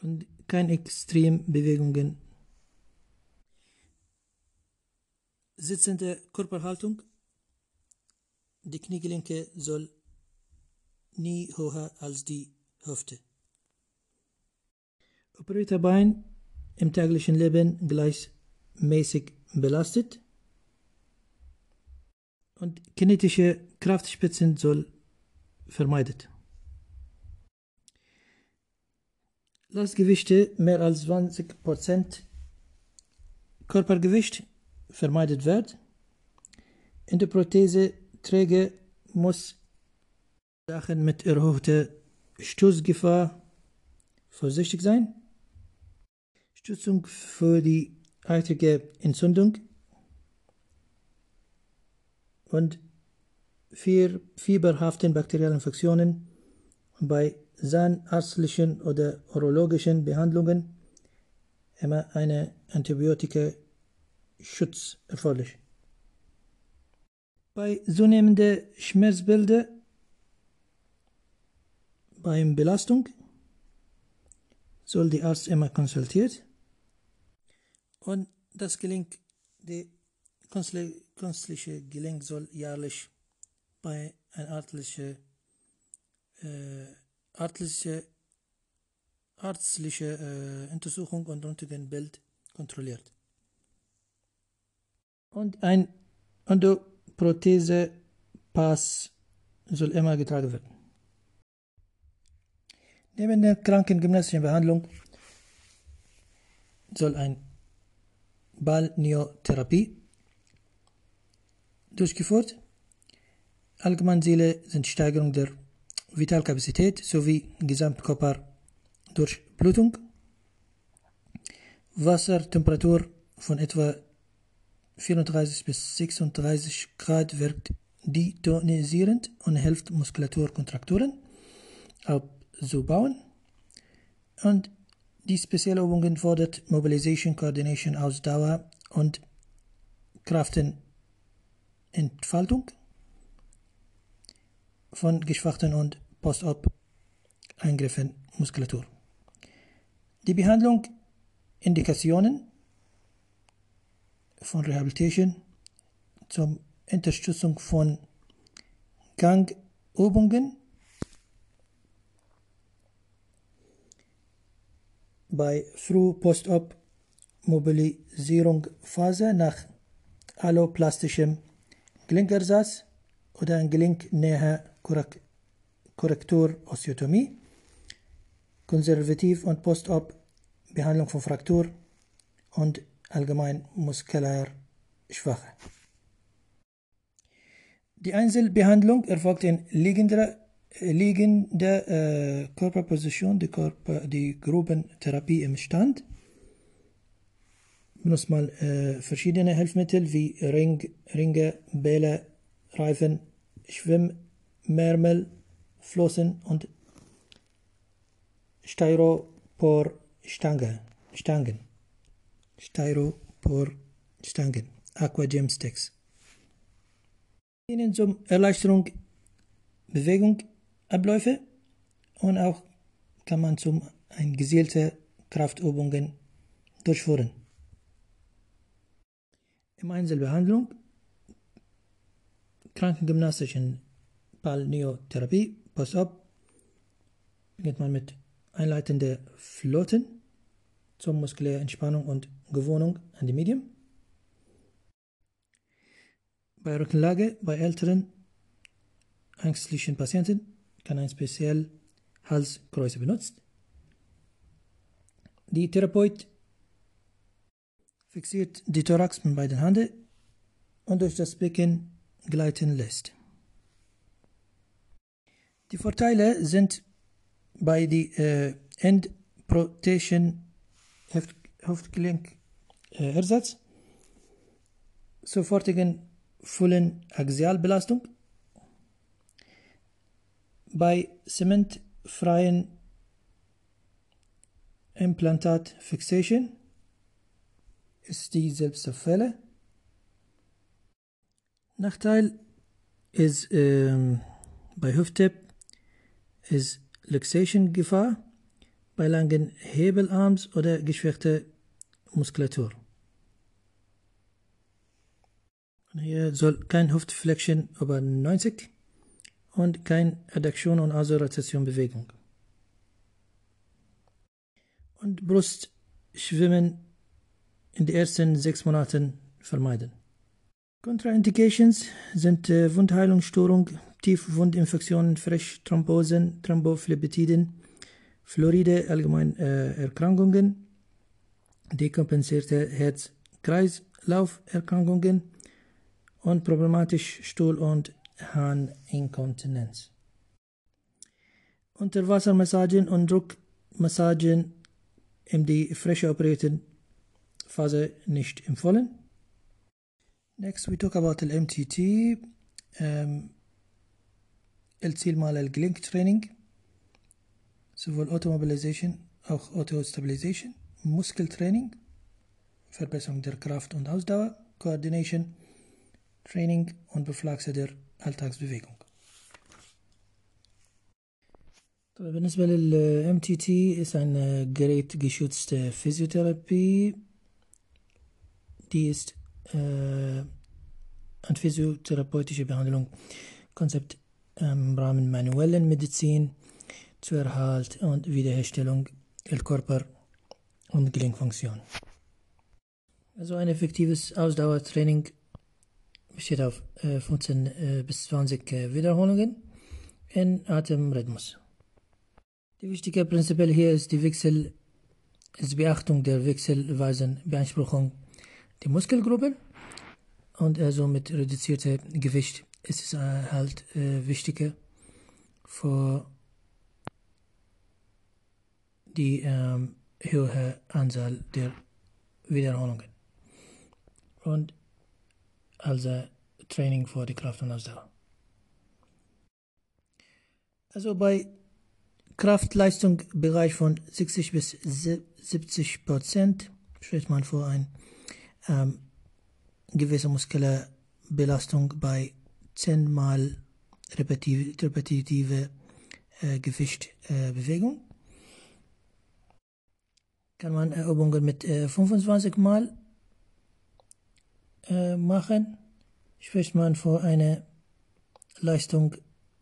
und keine Extrembewegungen. Sitzende Körperhaltung die Kniegelenke soll nie höher als die Hüfte. Operierter Bein im täglichen Leben gleichmäßig belastet Und kinetische Kraftspitzen soll vermeidet. Lastgewichte mehr als 20% Körpergewicht vermeidet wird. In der Prothese Träger muss Sachen mit erhöhter Stoßgefahr vorsichtig sein. Stützung für die eitrige Entzündung und vier fieberhaften bakteriellen Infektionen bei zahnärztlichen oder urologischen Behandlungen immer eine Antibiotika-Schutz erforderlich. Bei zunehmender Schmerzbilder beim Belastung soll der Arzt immer konsultiert und das Gelenk, die künstliche Gelenk soll jährlich bei einer artlichen äh, ärztliche, ärztliche äh, Untersuchung und Röntgenbild kontrolliert. Und ein Endoprothese-Pass soll immer getragen werden. Neben der krankengymnastischen Behandlung soll ein Balneotherapie durchgeführt. Allgemeinziele sind Steigerung der Vitalkapazität sowie Gesamtkörper durch Blutung, Wassertemperatur von etwa 34 bis 36 Grad wirkt detonisierend und hilft Muskulaturkontrakturen abzubauen. Und die Spezialübungen fordert Mobilisation, Coordination, Ausdauer und Kraftentfaltung von geschwachten und Post-op-Eingriffen Muskulatur. Die Behandlung Indikationen von Rehabilitation zur Unterstützung von Gangübungen. Bei Früh-Post-op Mobilisierungsphase nach alloplastischem Gelenkersatz oder ein Gelenknäher Korrektur Osteotomie, Konservativ- und Post-op Behandlung von Fraktur und allgemein muskulär Schwache. Die Einzelbehandlung erfolgt in liegender, liegender äh, Körperposition, die, Körper, die Grubentherapie im Stand. Benutzt mal äh, verschiedene Hilfsmittel wie Ring, Ringe, Bälle, Reifen, Schwimmmärmel, Flossen und Styropor-Stangen. Stangen. Styropor-Stangen. Aquagem Sticks. Dienen zum Erleichterung Bewegung, Abläufe und auch kann man zum ein gezielte Kraftübungen durchführen. Im Einzelbehandlung krankengymnastischen Balneotherapie, pass auf, beginnt man mit einleitender Flotten zur muskulären Entspannung und Gewöhnung an die Medium. Bei Rückenlage bei älteren ängstlichen Patienten kann ein speziell Halskreuz benutzt. Die Therapeut fixiert die Thorax mit beiden Händen und durch das Becken gleiten lässt. Die Vorteile sind bei die äh, End-Protection Hüftgelenkersatz, äh, sofortigen vollen Axialbelastung, bei zementfreien Implantat Fixation ist die selbste Fälle. Nachteil ist ähm, bei Hüfte ist Luxation Gefahr bei langen Hebelarms oder geschwächter Muskulatur. Hier soll kein Hüftflexion über 90 und kein Adduktion und also Bewegung. Und Brustschwimmen in den ersten sechs Monaten vermeiden. Contraindications sind äh, Wundheilungsstörung, Tiefwundinfektionen, Frischthrombosen, Thrombophlebitisien, Fluoride, allgemein äh, Erkrankungen, dekompensierte Herz-Kreislauf-Erkrankungen und problematisch Stuhl- und Harninkontinenz. Unterwassermassagen und Druckmassagen in die frische operierten Phase nicht empfohlen. Next we talk about the MTT, um, الziel mal الجلينك Training, sowohl Automobilisation, auch Autostabilisation, Muskeltraining, Verbesserung der Kraft und Ausdauer, Coordination, Training und Beflagse der Alltagsbewegung. بالنسبة لل MTT ist eine gerätgeschützte Physiotherapie. Die ist äh, eine physiotherapeutische Behandlung, Konzept im Rahmen manuellen Medizin zur Erhalt und Wiederherstellung der Körper- und Gelenkfunktion. Also ein effektives Ausdauertraining besteht auf äh, 15 äh, bis 20 äh, Wiederholungen in Atemrhythmus. Die wichtige Prinzipal hier ist die Wechsel, ist Beachtung der wechselweisen Beanspruchung der Muskelgruppen und also mit reduziertem Gewicht ist es äh, halt äh, wichtiger für die ähm, höhere Anzahl der Wiederholungen und also Training für die Kraft und Ausdauer. Also bei Kraftleistungsbereich von 60 bis 70 Prozent spricht man vor ein ähm, gewisse muskuläre Belastung bei 10 mal repetitive, repetitive äh, Gewichtbewegung. Äh, Kann man Übungen mit äh, 25 mal äh, machen, spricht man vor einer Leistung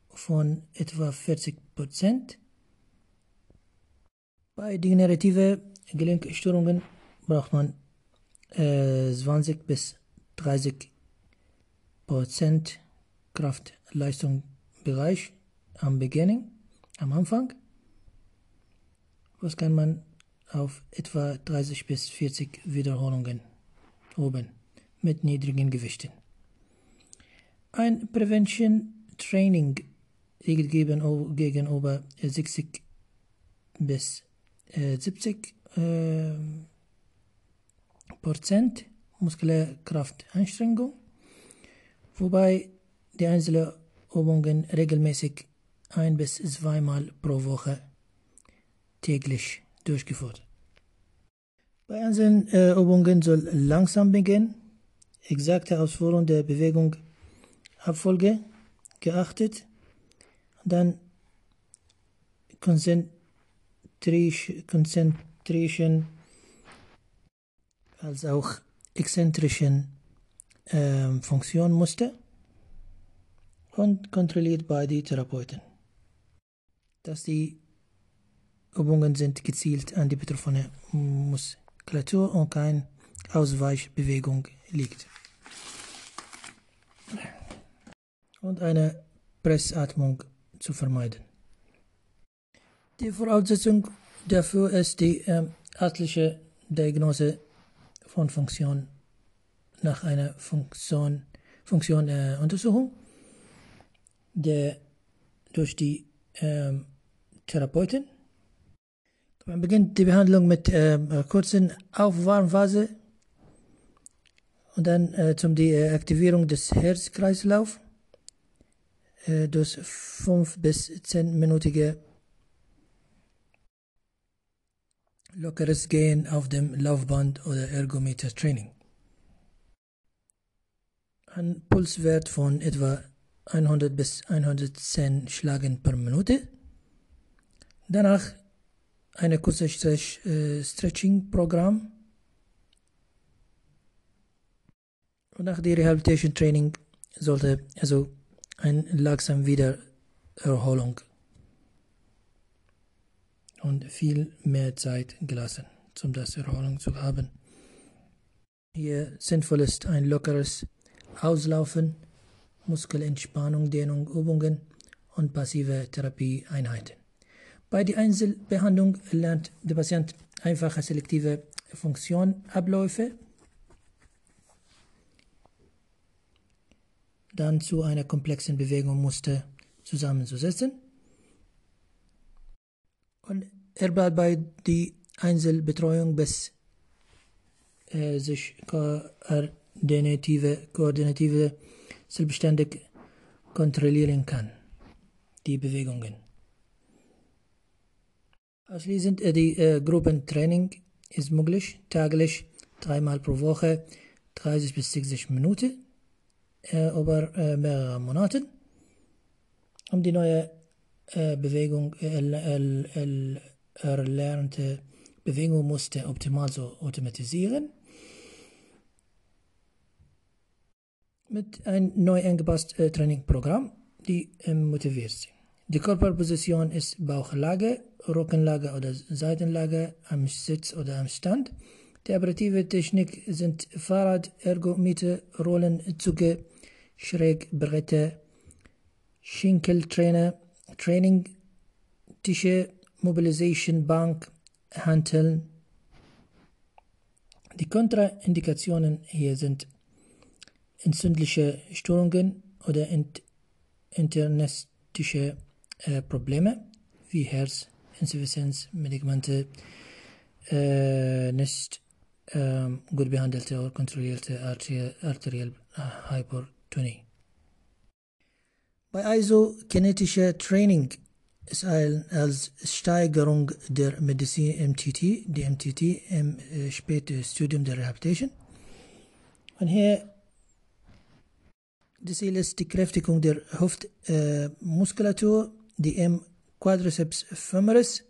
von etwa 40 Prozent. Bei degenerative Gelenkstörungen braucht man äh, 20 bis 30 Prozent Kraft-Leistung-Bereich am Beginning, am Anfang. Was kann man auf etwa 30 bis 40 Wiederholungen oben mit niedrigen Gewichten. Ein Prevention Training liegt gegenüber 60 bis 70 äh, Prozent muskuläre Kraftanstrengung, wobei die einzelnen Übungen regelmäßig ein bis zweimal pro Woche täglich durchgeführt. Bei einzelnen äh, Übungen soll langsam beginnen, exakte Ausführung der Bewegung Abfolge geachtet, dann Concentration als auch exzentrischen äh, Funktionmuster und kontrolliert bei den Therapeuten, dass die Übungen sind gezielt an die betroffene Muskulatur und keine Ausweichbewegung liegt. Und eine Pressatmung zu vermeiden. Die Voraussetzung dafür ist die äh, ärztliche Diagnose von Funktion nach einer Funktion, Funktion äh, Untersuchung der durch die äh, Therapeuten man beginnt die Behandlung mit äh, kurzen Aufwärmphase und dann äh, zum die äh, Aktivierung des Herzkreislaufs äh, durch 5 bis 10-minütige lockeres Gehen auf dem Laufband oder Ergometer-Training. Ein Pulswert von etwa 100 bis 110 Schlagen per Minute. Danach eine kurze Stretch, äh, Stretching-Programm. Und nach dem Rehabilitation Training sollte also ein langsam Wiedererholung und viel mehr Zeit gelassen, um das Erholung zu haben. Hier sinnvoll ist ein lockeres Auslaufen, Muskelentspannung, Dehnung, Übungen und passive Therapieeinheiten. Bei der Einzelbehandlung lernt der Patient einfache selektive Funktionabläufe, dann zu einer komplexen Bewegungsmuster zusammenzusetzen. Und er bleibt bei der Einzelbetreuung, bis äh, sich koordinative, koordinative selbstständig kontrollieren kann, die Bewegungen. Anschließend äh, die äh, Gruppentraining ist möglich, täglich dreimal pro Woche, 30 bis 60 Minuten über äh, mehrere Monate, um die neue äh, Bewegung, erlernte Bewegungsmuster optimal zu automatisieren. Mit einem neu angepassten Trainingprogramm, die motiviert sie. Die Körperposition ist Bauchlage, Rückenlage oder Seitenlage, am Sitz oder am Stand. Die operative Technik sind Fahrrad, Ergometer, Rollenzüge, Schrägbretter, Schinkeltrainer, Training, Tische, Mobilisation Bank, Hanteln. Die Kontraindikationen hier sind entzündliche Störungen oder internistische äh, Probleme wie Herzinsuffizienz, Medikamente, äh, nicht äh, gut behandelte oder kontrollierte arterielle Hypertonie. Bei isokinetischer Training ist als Steigerung der Medizin MTT, die MTT im äh, späten Studium der Rehabilitation. Und hier das Ziel ist die Kräftigung der Hüftmuskulatur, äh, die im Quadriceps femoris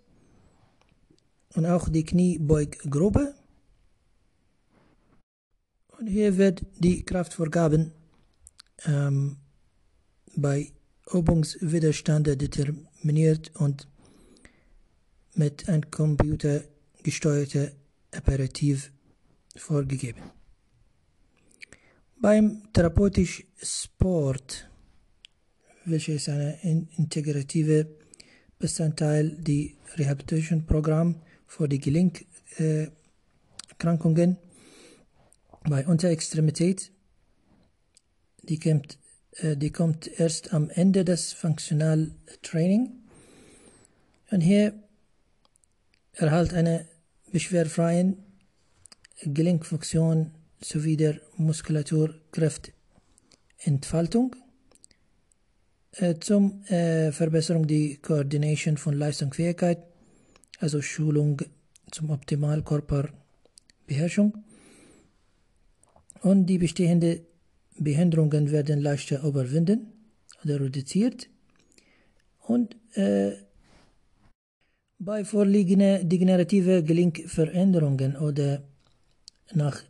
und auch die Kniebeuggruppe. Und hier wird die Kraftvorgaben ähm, bei Übungswiderstand determiniert und mit einem computergesteuerten Apparativ vorgegeben. Beim therapeutischen Sport, welches ein integrative Bestandteil die Rehabilitation Programm für die Gelenkerkrankungen bei Unterextremität, die kommt, äh, die kommt erst am Ende des Funktionaltraining und hier erhält eine beschwerfreien Gelenkfunktion sowie der Muskulaturkräftentfaltung. Äh, zum äh, Verbesserung die Koordination von Leistungsfähigkeit, also Schulung zum optimalen Körperbeherrschung. Und die bestehenden Behinderungen werden leichter überwinden oder reduziert. Und äh, bei vorliegenden degenerativen Gelenkveränderungen oder nach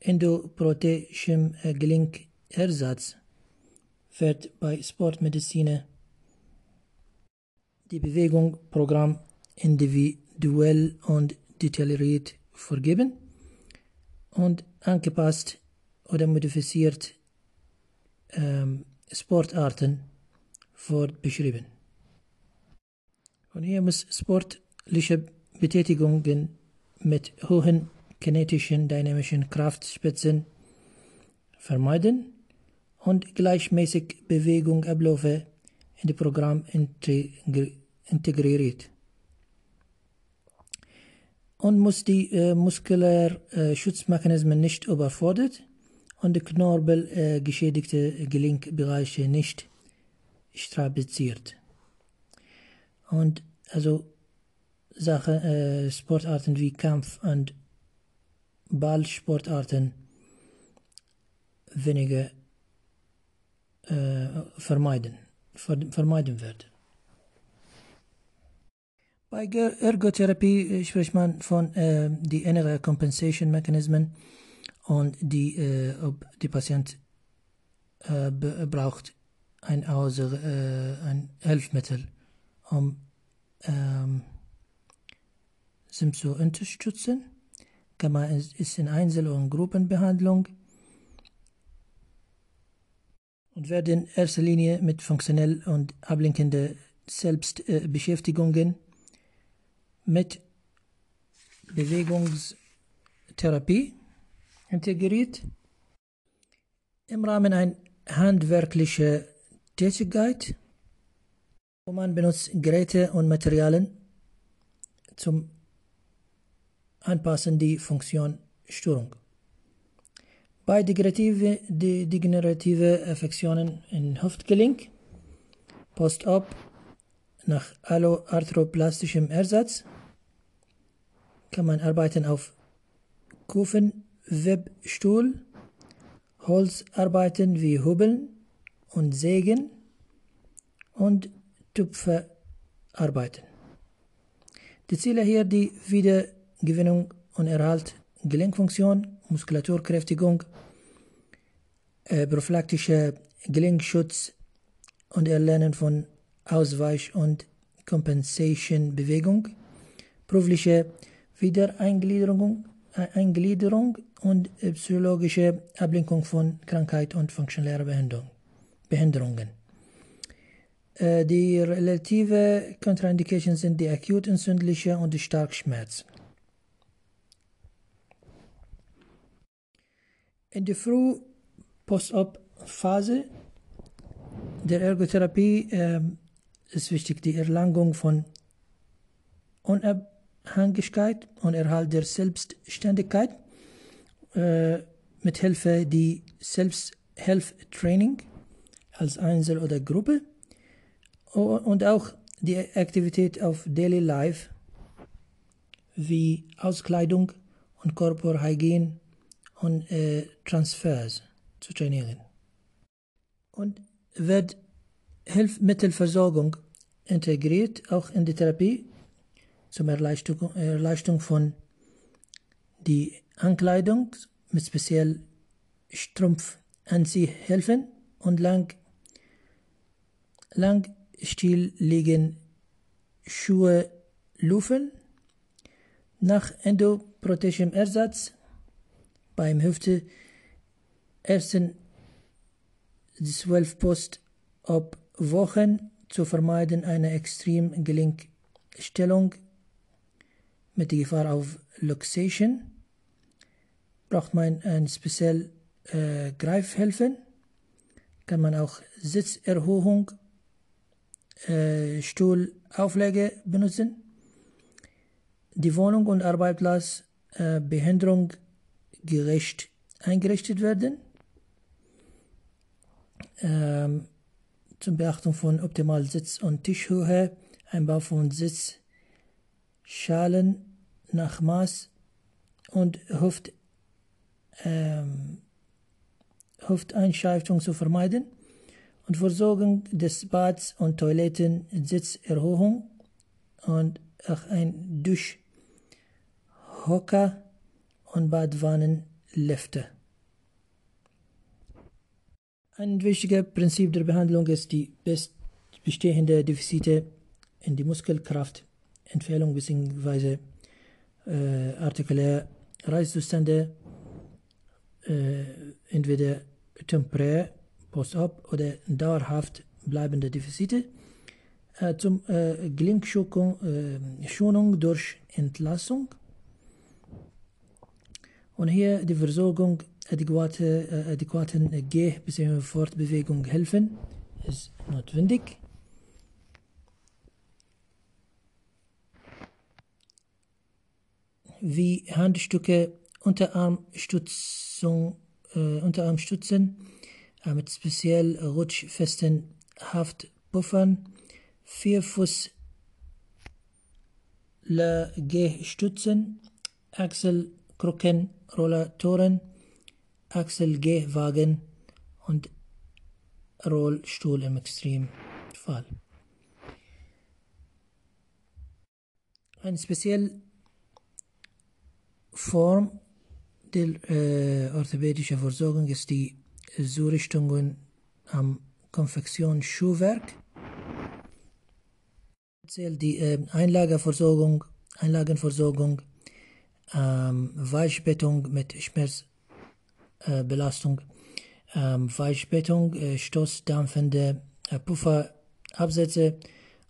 endoprothetischem äh, Gelenkersatz wird bei Sportmediziner die Bewegung Programm individuell und detailliert vorgeben und angepasst oder modifiziert ähm, Sportarten beschrieben. Und hier muss sportliche Betätigungen mit hohen kinetischen dynamischen Kraftspitzen vermeiden und gleichmäßig Bewegung Abläufe in das Programm integriert. Und muss die äh, muskulären äh, Schutzmechanismen nicht überfordert und die Knorpel äh, Gelenkbereiche nicht strapaziert. Und also Sachen, äh, Sportarten wie Kampf und Ballsportarten weniger äh, vermeiden, vermeiden wird. Bei Ergotherapie spricht man von äh, die innere Compensation Mechanismen und die, äh, ob die Patient äh, braucht ein, außer, äh, ein Hilfsmittel, um ähm, sie zu unterstützen. Kann man ist in Einzel- und Gruppenbehandlung und werde in erster Linie mit funktionell und ablenkender Selbstbeschäftigungen mit Bewegungstherapie integriert. Im Rahmen ein handwerklicher Tätigkeit, wo man benutzt Geräte und Materialien zum Anpassen die Funktion Störung. Bei degenerative, degenerative Affektionen in Hüftgelenk, post-op nach alloarthroplastischem Ersatz, kann man arbeiten auf Kufen, Webstuhl, Holzarbeiten wie Hubeln und Sägen und Tupfer arbeiten. Die Ziele hier die Wiedergewinnung und Erhalt Gelenkfunktion, Muskulaturkräftigung, äh, prophylaktischer Gelenkschutz und Erlernen von Ausweich- und Compensation-Bewegung, berufliche Wiedereingliederung Eingliederung und psychologische Ablenkung von Krankheit und funktioneller Behinderungen. Äh, die relative Kontraindikationen sind die akut entzündliche und die Starkschmerz. In der Früh-Post-Op-Phase der Ergotherapie äh, ist wichtig die Erlangung von Unabhängigkeit und Erhalt der Selbstständigkeit äh, mit Hilfe die Selbsthilftraining als Einzel oder Gruppe und auch die Aktivität auf Daily Life wie Auskleidung und Körperhygiene und äh, Transfers zu trainieren. Und wird Hilfsmittelversorgung integriert, auch in die Therapie, zum Erleichterung, Erleichterung von die Ankleidung mit speziell Strumpfanziehhilfen und lang, lang liegen Schuhe Lufen nach endoprothetischem Ersatz beim Hüfte ersten zwölf Post ob Wochen zu vermeiden eine extrem Gelenkstellung mit der Gefahr auf Luxation braucht man ein speziell äh, Greifhilfen kann man auch Sitzerhöhung äh, Stuhlauflage benutzen die Wohnung und Arbeitsplatz äh, Behinderung gerecht eingerichtet werden. Ähm, zum Beachtung von optimal Sitz- und Tischhöhe, Einbau von Sitzschalen nach Maß und Hüft, ähm, Hüfteinscheiftung zu vermeiden und Versorgung des Bads und Toiletten, Sitzerhöhung und auch ein Duschhocker und Badwannenlifte. Ein wichtiges Prinzip der Behandlung ist die bestehende Defizite in die Muskelkraft, Entfehlung bzw. Äh, artikulär Reißzustände, äh, entweder temporär, post-op oder dauerhaft bleibende Defizite äh, zum äh, Gelenkschonung äh, durch Entlassung und hier die Versorgung adäquate, äh, adäquaten Geh- bzw. Fortbewegung helfen ist notwendig. Wie Handstücke, Unterarmstützung, äh, Unterarmstützen äh, mit speziell rutschfesten Haftpuffern, Vierfuß Gehstützen, Achselkrücken, Rollatoren, Achselgehwagen und Rollstuhl im Extremfall. Eine spezielle Form der äh, orthopädischen Versorgung ist die Zurichtungen am Konfektionsschuhwerk. Zählt die äh, Einlagenversorgung, Einlagenversorgung ähm, Weichbettung mit Schmerzbelastung, ähm, Weichbettung, äh, stoßdampfende äh, Pufferabsätze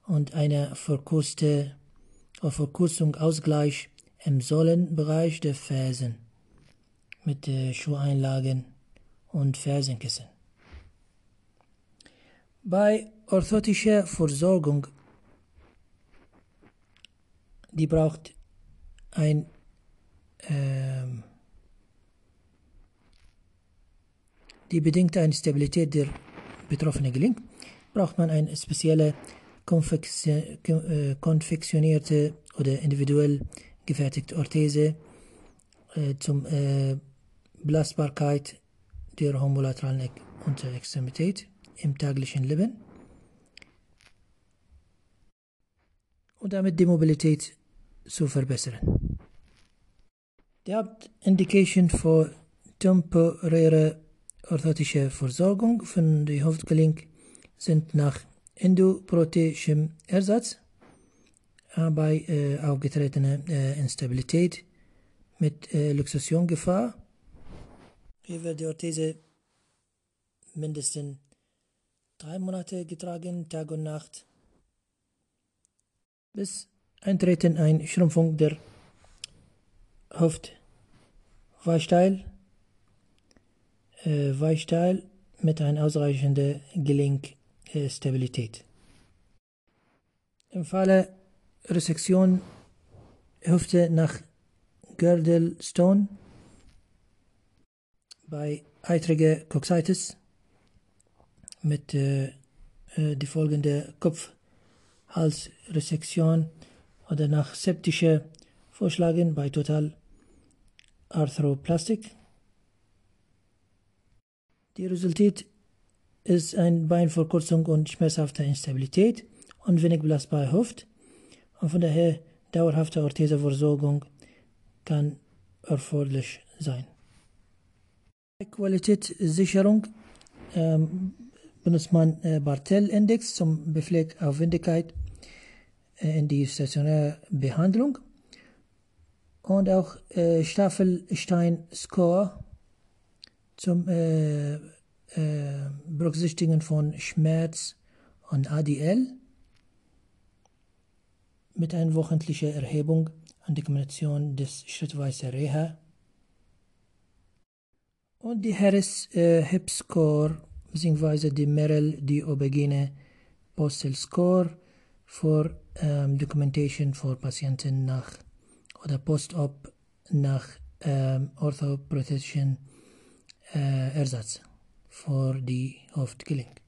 und eine verkürzte Verkürzung Ausgleich im Sohlenbereich der Fersen mit äh, Schuheinlagen und Fersenkissen. Bei orthotischer Versorgung, die braucht ein ähm, die bedingt eine Stabilität der betroffenen Gelenk, braucht man eine spezielle konfektionierte oder individuell gefertigte Orthese äh, zum äh, Belastbarkeit der homolateralen Unterextremität im täglichen Leben und damit die Mobilität zu verbessern. Die Hauptindikation für temporäre orthotische Versorgung von der Hüftgelenk sind nach endoprothetischem Ersatz bei äh, aufgetretener äh, Instabilität mit äh, Luxussiongefahr. Hier wird die Orthese mindestens drei Monate getragen, Tag und Nacht, bis Eintreten eine Schrumpfung der Hüftweichteil, äh, Weichteil mit einer ausreichenden Gelenkstabilität. Im Falle Resektion Hüfte nach Girdlestone bei eitriger Coxitis mit äh, äh, die folgende Kopfhalsresektion oder nach septischer Vorschlagen bei Total Arthroplastik. Die resultiert ist eine Beinverkürzung und schmerzhafte Instabilität und wenig belastbare Hüft und von daher dauerhafte Ortheseversorgung kann erforderlich sein. Qualitätssicherung ähm, benutzt man äh, Bartel-Index zum Befleck auf Windigkeit äh, in die stationäre Behandlung und auch äh, Staffelstein-Score zum äh, äh, Berücksichtigen von Schmerz und ADL mit einer wöchentlichen Erhebung und die Kombination des schrittweise Reha und die Harris äh, Hip Score bzw. die Merrill die Aubergine Postal Score für ähm, Documentation für Patienten nach oder Post-op nach ähm, orthoprothesischen äh, Ersatz für die Hüftgelenk.